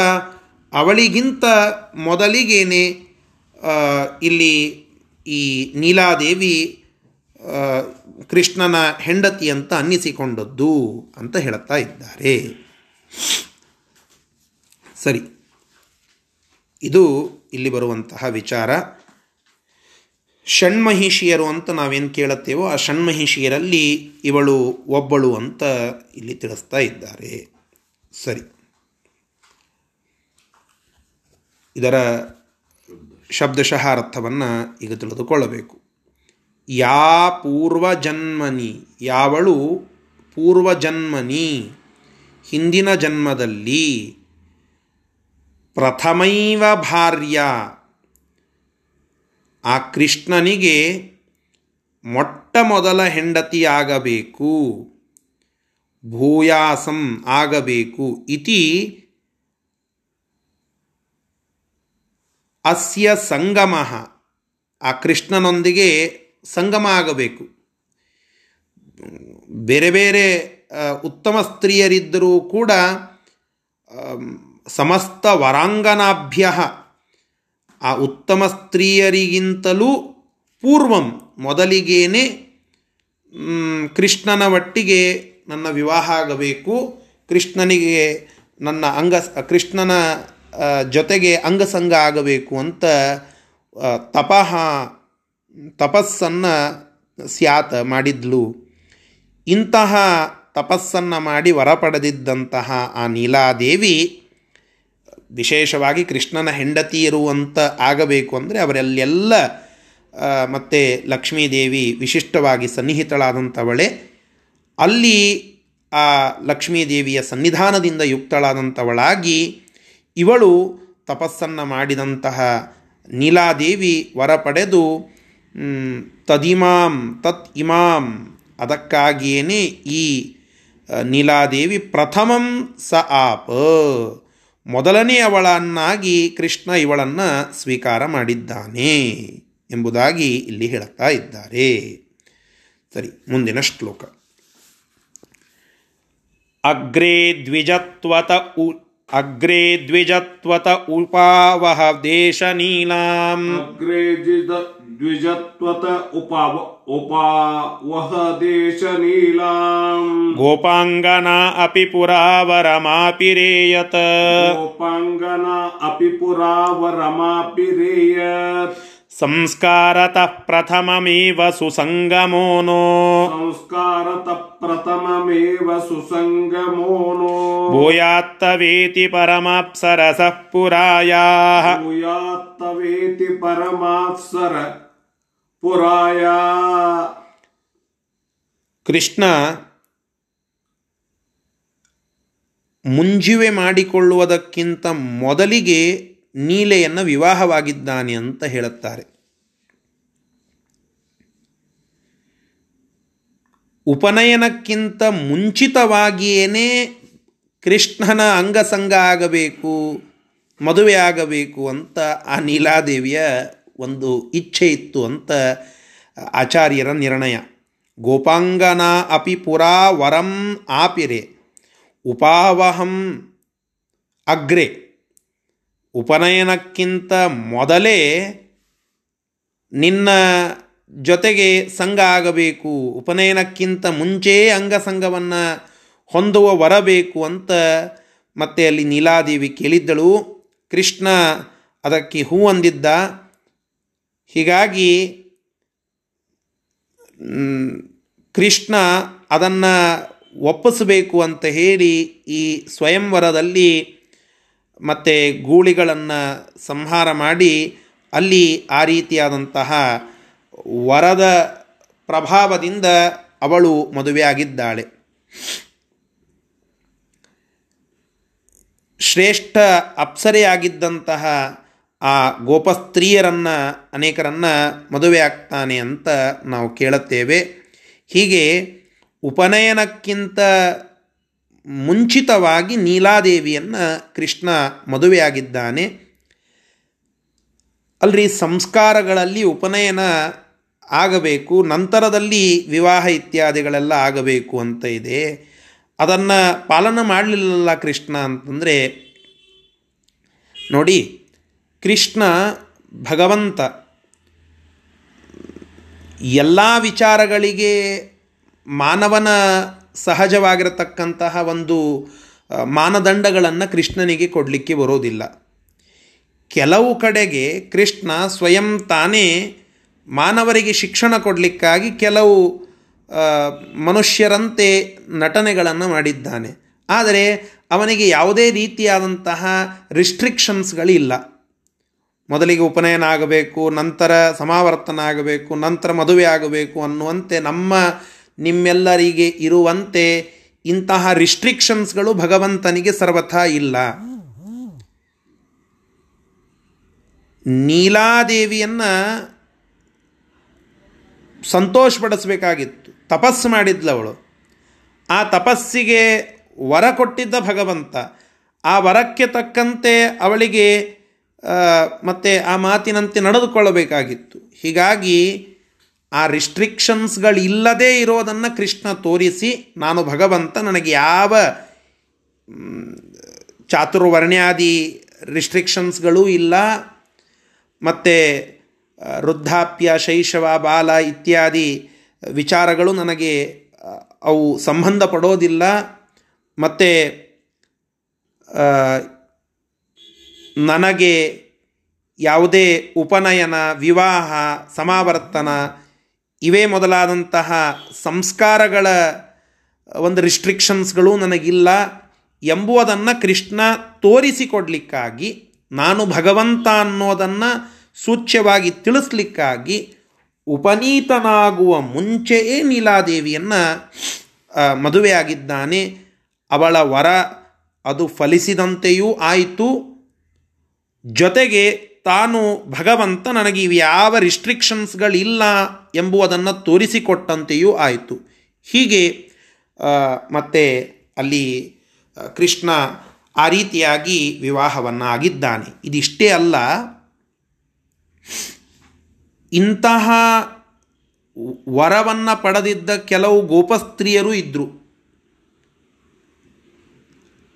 ಅವಳಿಗಿಂತ ಮೊದಲಿಗೇನೆ ಇಲ್ಲಿ ಈ ನೀಲಾದೇವಿ ಕೃಷ್ಣನ ಹೆಂಡತಿ ಅಂತ ಅನ್ನಿಸಿಕೊಂಡದ್ದು ಅಂತ ಹೇಳುತ್ತಾ ಇದ್ದಾರೆ. ಸರಿ. ಇದು ಇಲ್ಲಿ ಬರುವಂತಹ ವಿಚಾರ. ಷಣ್ಮಹಿಷಿಯರು ಅಂತ ನಾವೇನು ಕೇಳುತ್ತೇವೋ ಆ ಷಣ್ಮಹಿಷಿಯರಲ್ಲಿ ಇವಳು ಒಬ್ಬಳು ಅಂತ ಇಲ್ಲಿ ತಿಳಿಸ್ತಾ ಇದ್ದಾರೆ. ಸರಿ. ಇದರ ಶಬ್ದಶಃ ಅರ್ಥವನ್ನು ಈಗ ತಿಳಿದುಕೊಳ್ಳಬೇಕು. ಯಾ ಪೂರ್ವಜನ್ಮನಿ, ಯಾವಳು ಪೂರ್ವಜನ್ಮನಿ? ಹಿಂದಿನ ಜನ್ಮದಲ್ಲಿ ಪ್ರಥಮೈವ ಭಾರ್ಯ. ಆ ಕೃಷ್ಣನಿಗೆ ಮೊಟ್ಟ ಮೊದಲ ಹೆಂಡತಿಯಾಗಬೇಕು ಭೂಯಾಸಂ ಆಗಬೇಕು ಇತಿ ಅಸ್ಯ ಸಂಗಮ. ಆ ಕೃಷ್ಣನೊಂದಿಗೆ ಸಂಗಮ ಆಗಬೇಕು ಬೇರೆ ಬೇರೆ ಉತ್ತಮ ಸ್ತ್ರೀಯರಿದ್ದರೂ ಕೂಡ ಸಮಸ್ತ ವರಾಂಗನಾಭ್ಯ ಆ ಉತ್ತಮ ಸ್ತ್ರೀಯರಿಗಿಂತಲೂ ಪೂರ್ವಂ ಮೊದಲಿಗೇನೆ ಕೃಷ್ಣನ ಒಟ್ಟಿಗೆ ನನ್ನ ವಿವಾಹ ಆಗಬೇಕು, ಕೃಷ್ಣನಿಗೆ ನನ್ನ ಅಂಗ, ಕೃಷ್ಣನ ಜೊತೆಗೆ ಅಂಗಸಂಗ ಆಗಬೇಕು ಅಂತ ತಪಃ ತಪಸ್ಸನ್ನು ಸ್ಯಾತ್ ಮಾಡಿದ್ಲು. ಇಂತಹ ತಪಸ್ಸನ್ನು ಮಾಡಿ ವರ ಪಡೆದಿದ್ದಂತಹ ಆ ನೀಲಾದೇವಿ ವಿಶೇಷವಾಗಿ ಕೃಷ್ಣನ ಹೆಂಡತಿ ಇರುವಂಥ ಆಗಬೇಕು ಅಂದರೆ ಅವರಲ್ಲೆಲ್ಲ ಮತ್ತು ಲಕ್ಷ್ಮೀದೇವಿ ವಿಶಿಷ್ಟವಾಗಿ ಸನ್ನಿಹಿತಳಾದಂಥವಳೆ ಅಲ್ಲಿ ಆ ಲಕ್ಷ್ಮೀದೇವಿಯ ಸನ್ನಿಧಾನದಿಂದ ಯುಕ್ತಳಾದಂಥವಳಾಗಿ ಇವಳು ತಪಸ್ಸನ್ನು ಮಾಡಿದಂತಹ ನೀಲಾದೇವಿ ವರ ಪಡೆದು ತದಿಮಾಂ, ತತ್ ಇಮಾಂ ಅದಕ್ಕಾಗಿಯೇ ಈ ನೀಲಾದೇವಿ ಪ್ರಥಮಂ ಸ ಆಪ್. ಮೊದಲನೇ ಅವಳನ್ನಾಗಿ ಕೃಷ್ಣ ಇವಳನ್ನು ಸ್ವೀಕಾರ ಮಾಡಿದ್ದಾನೆ ಎಂಬುದಾಗಿ ಇಲ್ಲಿ ಹೇಳುತ್ತಾ ಇದ್ದಾರೆ. ಸರಿ, ಮುಂದಿನ ಶ್ಲೋಕ. ಅಗ್ರೇ ದ್ವಿಜತ್ವತ ಉ, ಅಗ್ರೇ ದ್ವಿಜತ್ವತ ಉಪಾವಹ ದೇಶ ನೀಲಾಂ. ಅಗ್ರೇ द्विजत्वत उपाव उपावह देशनीलाम् गोपाङ्गना अपि पुरावरमापिरेयत् गोपाङ्गना अपि पुरावरमापिरेयत् संस्कारतः प्रथममेव सुसङ्गमो नो संस्कारतः प्रथममेव सुसङ्गमो नो भूयात्तवेति परमाप्सरसः पुरायाः भूयात्तवेति परमाप्सर ಪುರಾಯ. ಕೃಷ್ಣ ಮುಂಜಿವೆ ಮಾಡಿಕೊಳ್ಳುವುದಕ್ಕಿಂತ ಮೊದಲಿಗೆ ನೀಲೆಯನ್ನು ವಿವಾಹವಾಗಿದ್ದಾನೆ ಅಂತ ಹೇಳುತ್ತಾರೆ. ಉಪನಯನಕ್ಕಿಂತ ಮುಂಚಿತವಾಗಿಯೇ ಕೃಷ್ಣನ ಅಂಗಸಂಗ ಆಗಬೇಕು, ಮದುವೆ ಆಗಬೇಕು ಅಂತ ಆ ನೀಲಾದೇವಿಯ ಒಂದು ಇಚ್ಛೆ ಇತ್ತು ಅಂತ ಆಚಾರ್ಯರ ನಿರ್ಣಯ. ಗೋಪಾಂಗನ ಅಪಿ ಪುರಾ ವರಂ ಆಪಿರೆ, ಉಪಾವಹಂ ಅಗ್ರೆ. ಉಪನಯನಕ್ಕಿಂತ ಮೊದಲೇ ನಿನ್ನ ಜೊತೆಗೆ ಸಂಘ ಆಗಬೇಕು, ಉಪನಯನಕ್ಕಿಂತ ಮುಂಚೆ ಅಂಗಸಂಗವನ್ನು ಹೊಂದುವ ವರಬೇಕು ಅಂತ ಮತ್ತೆ ಅಲ್ಲಿ ನೀಲಾದೇವಿ ಕೇಳಿದ್ದಳು. ಕೃಷ್ಣ ಅದಕ್ಕೆ ಹೂ ಅಂದಿದ್ದ. ಹೀಗಾಗಿ ಕೃಷ್ಣ ಅದನ್ನು ಒಪ್ಪಿಸಬೇಕು ಅಂತ ಹೇಳಿ ಈ ಸ್ವಯಂವರದಲ್ಲಿ ಮತ್ತು ಗೂಳಿಗಳನ್ನು ಸಂಹಾರ ಮಾಡಿ ಅಲ್ಲಿ ಆ ರೀತಿಯಾದಂತಹ ವರದ ಪ್ರಭಾವದಿಂದ ಅವಳು ಮದುವೆಯಾಗಿದ್ದಾಳೆ ಶ್ರೇಷ್ಠ ಅಪ್ಸರೆಯಾಗಿದ್ದಂತಹ ಆ ಗೋಪಸ್ತ್ರೀಯರನ್ನು, ಅನೇಕರನ್ನು ಮದುವೆ ಆಗ್ತಾನೆ ಅಂತ ನಾವು ಕೇಳುತ್ತೇವೆ. ಹೀಗೆ ಉಪನಯನಕ್ಕಿಂತ ಮುಂಚಿತವಾಗಿ ನೀಲಾದೇವಿಯನ್ನು ಕೃಷ್ಣ ಮದುವೆಯಾಗಿದ್ದಾನೆ. ಅಲ್ರಿ, ಸಂಸ್ಕಾರಗಳಲ್ಲಿ ಉಪನಯನ ಆಗಬೇಕು, ನಂತರದಲ್ಲಿ ವಿವಾಹ ಇತ್ಯಾದಿಗಳೆಲ್ಲ ಆಗಬೇಕು ಅಂತ ಇದೆ. ಅದನ್ನು ಪಾಲನೆ ಮಾಡಲಿಲ್ಲ ಕೃಷ್ಣ ಅಂತಂದರೆ, ನೋಡಿ ಕೃಷ್ಣ ಭಗವಂತ. ಎಲ್ಲ ವಿಚಾರಗಳಿಗೆ ಮಾನವನ ಸಹಜವಾಗಿರತಕ್ಕಂತಹ ಒಂದು ಮಾನದಂಡಗಳನ್ನು ಕೃಷ್ಣನಿಗೆ ಕೊಡಲಿಕ್ಕೆ ಬರೋದಿಲ್ಲ. ಕೆಲವು ಕಡೆಗೆ ಕೃಷ್ಣ ಸ್ವಯಂ ತಾನೇ ಮಾನವರಿಗೆ ಶಿಕ್ಷಣ ಕೊಡಲಿಕ್ಕಾಗಿ ಕೆಲವು ಮನುಷ್ಯರಂತೆ ನಟನೆಗಳನ್ನು ಮಾಡಿದ್ದಾನೆ. ಆದರೆ ಅವನಿಗೆ ಯಾವುದೇ ರೀತಿಯಾದಂತಹ ರಿಸ್ಟ್ರಿಕ್ಷನ್ಸ್ಗಳಿಲ್ಲ ಮೊದಲಿಗೆ ಉಪನಯನ ಆಗಬೇಕು ನಂತರ ಸಮಾವರ್ತನ ಆಗಬೇಕು ನಂತರ ಮದುವೆ ಆಗಬೇಕು ಅನ್ನುವಂತೆ ನಮ್ಮ ನಿಮ್ಮೆಲ್ಲರಿಗೆ ಇರುವಂತೆ ಇಂತಹ ರಿಸ್ಟ್ರಿಕ್ಷನ್ಸ್ಗಳು ಭಗವಂತನಿಗೆ ಸರ್ವಥಾ ಇಲ್ಲ. ನೀಲಾದೇವಿಯನ್ನು ಸಂತೋಷಪಡಿಸಬೇಕಾಗಿತ್ತು. ತಪಸ್ಸು ಮಾಡಿದ್ಲವಳು. ಆ ತಪಸ್ಸಿಗೆ ವರ ಕೊಟ್ಟಿದ್ದ ಭಗವಂತ. ಆ ವರಕ್ಕೆ ತಕ್ಕಂತೆ ಅವಳಿಗೆ ಮತ್ತು ಆ ಮಾತಿನಂತೆ ನಡೆದುಕೊಳ್ಳಬೇಕಾಗಿತ್ತು. ಹೀಗಾಗಿ ಆ ರಿಸ್ಟ್ರಿಕ್ಷನ್ಸ್ಗಳಿಲ್ಲದೇ ಇರೋದನ್ನು ಕೃಷ್ಣ ತೋರಿಸಿ, ನಾನು ಭಗವಂತ, ನನಗೆ ಯಾವ ಚಾತುರ್ವರ್ಣ್ಯಾದಿ ರಿಸ್ಟ್ರಿಕ್ಷನ್ಸ್ಗಳೂ ಇಲ್ಲ. ಮತ್ತು ವೃದ್ಧಾಪ್ಯ, ಶೈಶವ, ಬಾಲ ಇತ್ಯಾದಿ ವಿಚಾರಗಳು ನನಗೆ ಅವು ಸಂಬಂಧ ಪಡೋದಿಲ್ಲ ಮತ್ತು ನನಗೆ ಯಾವುದೇ ಉಪನಯನ, ವಿವಾಹ, ಸಮಾವರ್ತನ ಇವೇ ಮೊದಲಾದಂತಹ ಸಂಸ್ಕಾರಗಳ ಒಂದು ರಿಸ್ಟ್ರಿಕ್ಷನ್ಸ್ಗಳು ನನಗಿಲ್ಲ ಎಂಬುವುದನ್ನು ಕೃಷ್ಣ ತೋರಿಸಿಕೊಡಲಿಕ್ಕಾಗಿ, ನಾನು ಭಗವಂತ ಅನ್ನೋದನ್ನು ಸೂಚ್ಯವಾಗಿ ತಿಳಿಸ್ಲಿಕ್ಕಾಗಿ ಉಪನೀತನಾಗುವ ಮುಂಚೆಯೇ ನೀಲಾದೇವಿಯನ್ನು ಮದುವೆಯಾಗಿದ್ದಾನೆ. ಅವಳ ವರ ಅದು ಫಲಿಸಿದಂತೆಯೂ ಆಯಿತು. ಜೊತೆಗೆ ತಾನು ಭಗವಂತ ನನಗೆ ಯಾವ ರಿಸ್ಟ್ರಿಕ್ಷನ್ಸ್ಗಳಿಲ್ಲ ಎಂಬುವುದನ್ನು ತೋರಿಸಿಕೊಟ್ಟಂತೆಯೂ ಆಯಿತು. ಹೀಗೆ ಮತ್ತೆ ಅಲ್ಲಿ ಕೃಷ್ಣ ಆ ರೀತಿಯಾಗಿ ವಿವಾಹವನ್ನು ಆಗಿದ್ದಾನೆ ಇದಿಷ್ಟೇ ಅಲ್ಲ, ಇಂತಹ ವರವನ್ನು ಪಡೆದಿದ್ದ ಕೆಲವು ಗೋಪಸ್ತ್ರೀಯರು ಇದ್ದರು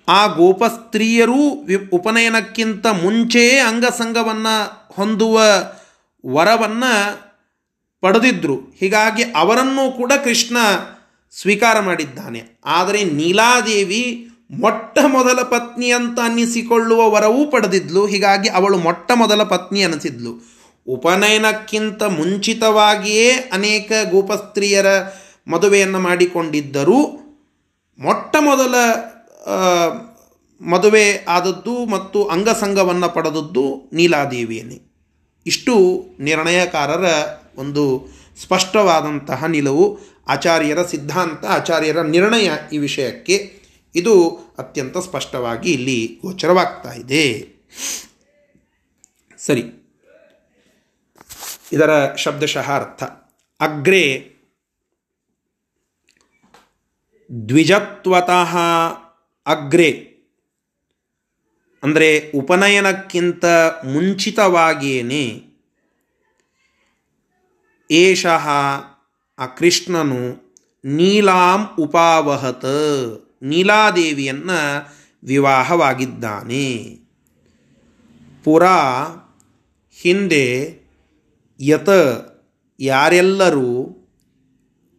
ಆ ಗೋಪಸ್ತ್ರೀಯರೂ ವಿ ಉಪನಯನಕ್ಕಿಂತ ಮುಂಚೆಯೇ ಅಂಗಸಂಗವನ್ನು ಹೊಂದುವ ವರವನ್ನು ಪಡೆದಿದ್ದರು ಹೀಗಾಗಿ ಅವರನ್ನು ಕೂಡ ಕೃಷ್ಣ ಸ್ವೀಕಾರ ಮಾಡಿದ್ದಾನೆ. ಆದರೆ ನೀಲಾದೇವಿ ಮೊಟ್ಟ ಮೊದಲ ಪತ್ನಿ ಅಂತ ಅನ್ನಿಸಿಕೊಳ್ಳುವ ವರವೂ ಪಡೆದಿದ್ಲು. ಹೀಗಾಗಿ ಅವಳು ಮೊಟ್ಟ ಮೊದಲ ಪತ್ನಿ ಅನಿಸಿದ್ಲು ಉಪನಯನಕ್ಕಿಂತ ಮುಂಚಿತವಾಗಿಯೇ ಅನೇಕ ಗೋಪಸ್ತ್ರೀಯರ ಮದುವೆಯನ್ನು ಮಾಡಿಕೊಂಡಿದ್ದರೂ. ಮೊಟ್ಟ ಮೊದಲ ಮದುವೆ ಆದದ್ದು ಮತ್ತು ಅಂಗಸಂಗವನ್ನು ಪಡೆದದ್ದು ನೀಲಾದೇವಿಯನ್ನೇ ಇಷ್ಟು ನಿರ್ಣಯಕಾರರ ಒಂದು ಸ್ಪಷ್ಟವಾದಂತಹ ನಿಲುವು. ಆಚಾರ್ಯರ ಸಿದ್ಧಾಂತ, ಆಚಾರ್ಯರ ನಿರ್ಣಯ ಈ ವಿಷಯಕ್ಕೆ. ಇದು ಅತ್ಯಂತ ಸ್ಪಷ್ಟವಾಗಿ ಇಲ್ಲಿ ಗೋಚರವಾಗ್ತಾ ಇದೆ. ಸರಿ. ಇದರ ಶಬ್ದಶಃ ಅರ್ಥ. ಅಗ್ರೆ ದ್ವಿಜತ್ವತಃ ಅಗ್ರೆ. ಅಂದರೆ ಉಪನಯನಕ್ಕಿಂತ ಮುಂಚಿತವಾಗಿಯೇ ಏಷಃ ಆ ಕೃಷ್ಣನು ನೀಲಾಂ ಉಪಾವಹತ, ನೀಲಾದೇವಿಯನ್ನು ವಿವಾಹವಾಗಿದ್ದಾನೆ. ಪುರಾ ಹಿಂದೆ ಯತ ಯಾರೆಲ್ಲರೂ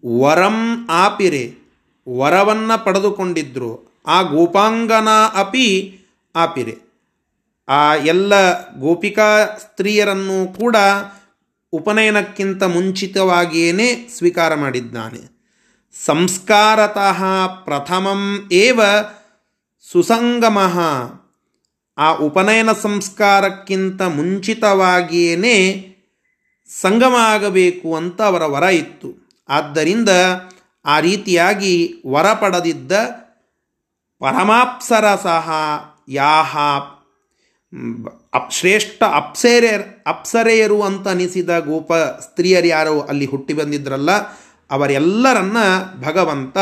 ವರಂ ಆಪಿರೆ, ವರವನ್ನು ಪಡೆದುಕೊಂಡಿದ್ರು. ಆ ಗೋಪಾಂಗನ ಅಪಿ ಆಪಿರೆ ಆ ಎಲ್ಲ ಗೋಪಿಕಾ ಸ್ತ್ರೀಯರನ್ನು ಕೂಡ ಉಪನಯನಕ್ಕಿಂತ ಮುಂಚಿತವಾಗಿಯೇ ಸ್ವೀಕಾರ ಮಾಡಿದ್ದಾನೆ. ಸಂಸ್ಕಾರತಃ ಪ್ರಥಮಂ ಏವ ಸುಸಂಗಮ. ಆ ಉಪನಯನ ಸಂಸ್ಕಾರಕ್ಕಿಂತ ಮುಂಚಿತವಾಗಿಯೇ ಸಂಗಮ ಆಗಬೇಕು ಅಂತ ಅವರ ವರ ಇತ್ತು. ಆದ್ದರಿಂದ ಆ ರೀತಿಯಾಗಿ ವರ ಪಡೆದಿದ್ದ ಪರಮಾಪ್ಸರ ಸಹ ಯಾಹ ಅಪ್ ಶ್ರೇಷ್ಠ ಅಪ್ಸರೆಯರ್ ಅಪ್ಸರೆಯರು ಅಂತ ಅನಿಸಿದ ಗೋಪ ಸ್ತ್ರೀಯರು ಯಾರು ಅಲ್ಲಿ ಹುಟ್ಟಿ ಬಂದಿದ್ರಲ್ಲ, ಅವರೆಲ್ಲರನ್ನ ಭಗವಂತ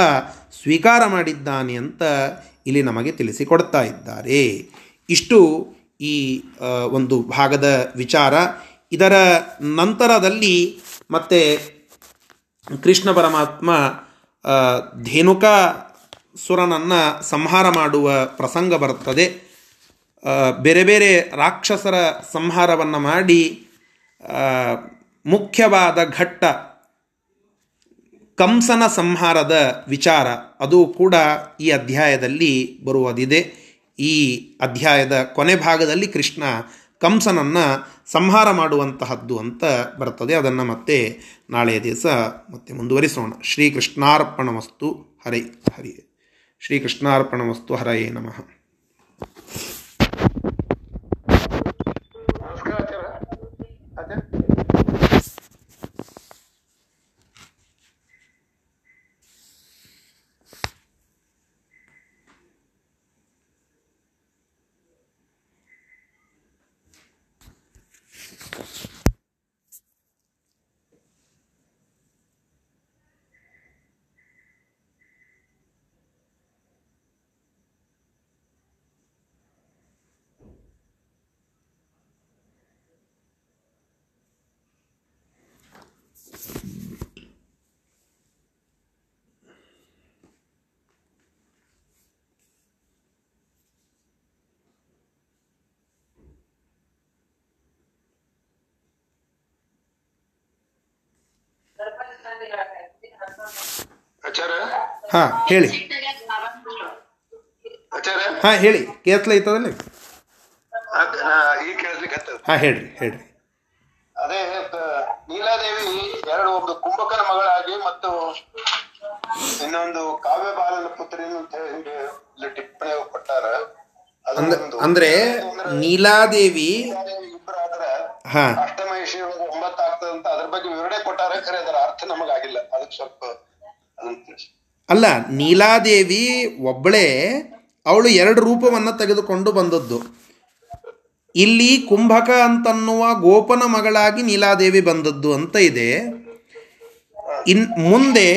ಸ್ವೀಕಾರ ಮಾಡಿದ್ದಾನೆ ಅಂತ ಇಲ್ಲಿ ನಮಗೆ ತಿಳಿಸಿಕೊಡ್ತಾ ಇದ್ದಾರೆ. ಇಷ್ಟು ಈ ಒಂದು ಭಾಗದ ವಿಚಾರ. ಇದರ ನಂತರದಲ್ಲಿ ಮತ್ತೆ ಕೃಷ್ಣ ಪರಮಾತ್ಮ ಧೇನುಕಾ ಸುರನನ್ನು ಸಂಹಾರ ಮಾಡುವ ಪ್ರಸಂಗ ಬರುತ್ತದೆ. ಬೇರೆ ಬೇರೆ ರಾಕ್ಷಸರ ಸಂಹಾರವನ್ನು ಮಾಡಿ ಮುಖ್ಯವಾದ ಘಟ್ಟ ಕಂಸನ ಸಂಹಾರದ ವಿಚಾರ, ಅದು ಕೂಡ ಈ ಅಧ್ಯಾಯದಲ್ಲಿ ಬರುವುದಿದೆ. ಈ ಅಧ್ಯಾಯದ ಕೊನೆ ಭಾಗದಲ್ಲಿ ಕೃಷ್ಣ ಕಂಸನನ್ನು ಸಂಹಾರ ಮಾಡುವಂತಹದ್ದು ಅಂತ ಬರ್ತದೆ. ಅದನ್ನು ಮತ್ತೆ ನಾಳೆಯ ದಿವಸ ಮತ್ತೆ ಮುಂದುವರಿಸೋಣ. ಶ್ರೀಕೃಷ್ಣಾರ್ಪಣಮಸ್ತು. ಹರೇ ಹರಿ ಶ್ರೀಕೃಷ್ಣಾರ್ಪಣಮಸ್ತು ಹರಯೇ ನಮಃ. ಹಾ ಹೇಳಿ. ಹಾ ಹೇಳಿ. ಕೇತ್ಲ ಕೇಳಿಸ್ಲಿಕ್ಕೆ ಹಾ ಹೇಳ್ರಿ ಹೇಳ್ರಿ. ಅದೇ ನೀಲಾದೇವಿ ಎರಡು ಒಂದು ಕುಂಭಕನ ಮಗಳಾಗಿ ಮತ್ತು ಇನ್ನೊಂದು ಕಾವ್ಯ ಬಾಲನ ಪುತ್ರಿ ಅಂತ ಹೇಳಿ ಟಿಪ್ಪಣಿ ಕೊಟ್ಟಾರ. ಅದು ಅಂದ ಅಂದ್ರೆ ನೀಲಾದೇವಿ ಹಾ. ಬಗ್ಗೆ ವಿವರಣೆ ಕೊಟ್ಟಾರೆ ಖರೆ, ಅದರ ಅರ್ಥ ನಮಗಾಗಿಲ್ಲ. ಅದಕ್ಕೆ ಸ್ವಲ್ಪ ಅಲ್ಲ, ನೀಲಾದೇವಿ ಒಬ್ಬಳೇ ಅವಳು ಎರಡು ರೂಪವನ್ನು ತೆಗೆದುಕೊಂಡು ಬಂದದ್ದು. ಇಲ್ಲಿ ಕುಂಭಕ ಅಂತನ್ನುವ ಗೋಪನ ಮಗಳಾಗಿ ನೀಲಾದೇವಿ ಬಂದದ್ದು ಅಂತ ಇದೆ. ಇನ್ ಮುಂದೆ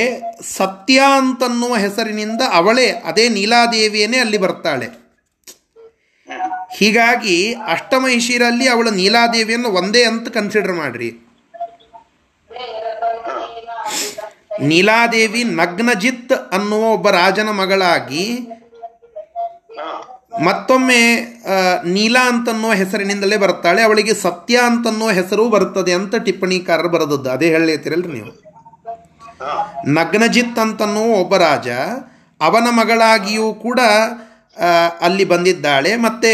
ಸತ್ಯ ಅಂತನ್ನುವ ಹೆಸರಿನಿಂದ ಅವಳೇ ಅದೇ ನೀಲಾದೇವಿಯೇ ಅಲ್ಲಿ ಬರ್ತಾಳೆ. ಹೀಗಾಗಿ ಅಷ್ಟಮಹಿಷಿರಲ್ಲಿ ಅವಳು ನೀಲಾದೇವಿಯನ್ನು ಒಂದೇ ಅಂತ ಕನ್ಸಿಡರ್ ಮಾಡ್ರಿ. ನೀಲಾದೇವಿ ನಗ್ನಜಿತ್ ಅನ್ನುವ ಒಬ್ಬ ರಾಜನ ಮಗಳಾಗಿ ಮತ್ತೊಮ್ಮೆ ನೀಲಾ ಅಂತನ್ನುವ ಹೆಸರಿನಿಂದಲೇ ಬರ್ತಾಳೆ ಅವಳಿಗೆ ಸತ್ಯ ಅಂತನ್ನುವ ಹೆಸರು ಬರುತ್ತದೆ ಅಂತ ಟಿಪ್ಪಣಿಕಾರರು ಬರೆದದ್ದು. ಅದೇ ಹೇಳ್ತೀರಲ್ರಿ ನೀವು? ನಗ್ನಜಿತ್ ಅಂತನ್ನುವ ಒಬ್ಬ ರಾಜ ಅವನ ಮಗಳಾಗಿಯೂ ಕೂಡ ಅಲ್ಲಿ ಬಂದಿದ್ದಾಳೆ. ಮತ್ತೆ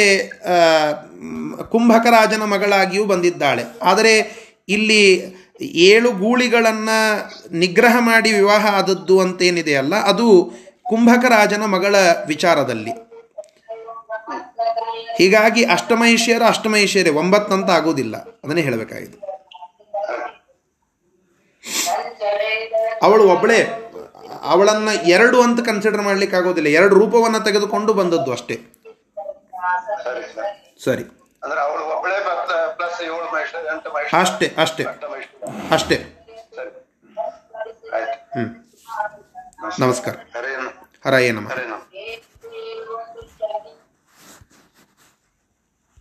ಕುಂಭಕ ರಾಜನ ಮಗಳಾಗಿಯೂ ಬಂದಿದ್ದಾಳೆ. ಆದರೆ ಇಲ್ಲಿ ಏಳು ಗೂಳಿಗಳನ್ನು ನಿಗ್ರಹ ಮಾಡಿ ವಿವಾಹ ಆದದ್ದು ಅಂತೇನಿದೆಯಲ್ಲ ಅದು ಕುಂಭಕ ರಾಜನ ಮಗಳ ವಿಚಾರದಲ್ಲಿ. ಹೀಗಾಗಿ ಅಷ್ಟಮೈಷಿಯರ ಅಷ್ಟಮೈಷಿಯರೇ ಒಂಬತ್ತಂತ ಆಗೋದಿಲ್ಲ. ಅದನ್ನೇ ಹೇಳಬೇಕಾಗಿದೆ ಅವಳು ಒಬ್ಬಳೇ ಅವಳನ್ನ ಎರಡು ಅಂತ ಕನ್ಸಿಡರ್ ಮಾಡ್ಲಿಕ್ಕೆ ಆಗೋದಿಲ್ಲ ಎರಡು ರೂಪವನ್ನು ತೆಗೆದುಕೊಂಡು ಬಂದದ್ದು ಅಷ್ಟೇ. ಸರಿ. ಅಂದ್ರೆ ಅವಳು ಒಬ್ಬಳೇ ಪ್ಲಸ್ ಏಳು ಮಹಿಷ ಎಂಟು ಮಹಿಷ ಅಷ್ಟೇ ಅಷ್ಟೇ. ಅಷ್ಟೇ. ಹ್ಞೂ ನಮಸ್ಕಾರ. ಹರೇ ನಮ. ಹರೇ ಹರೇನು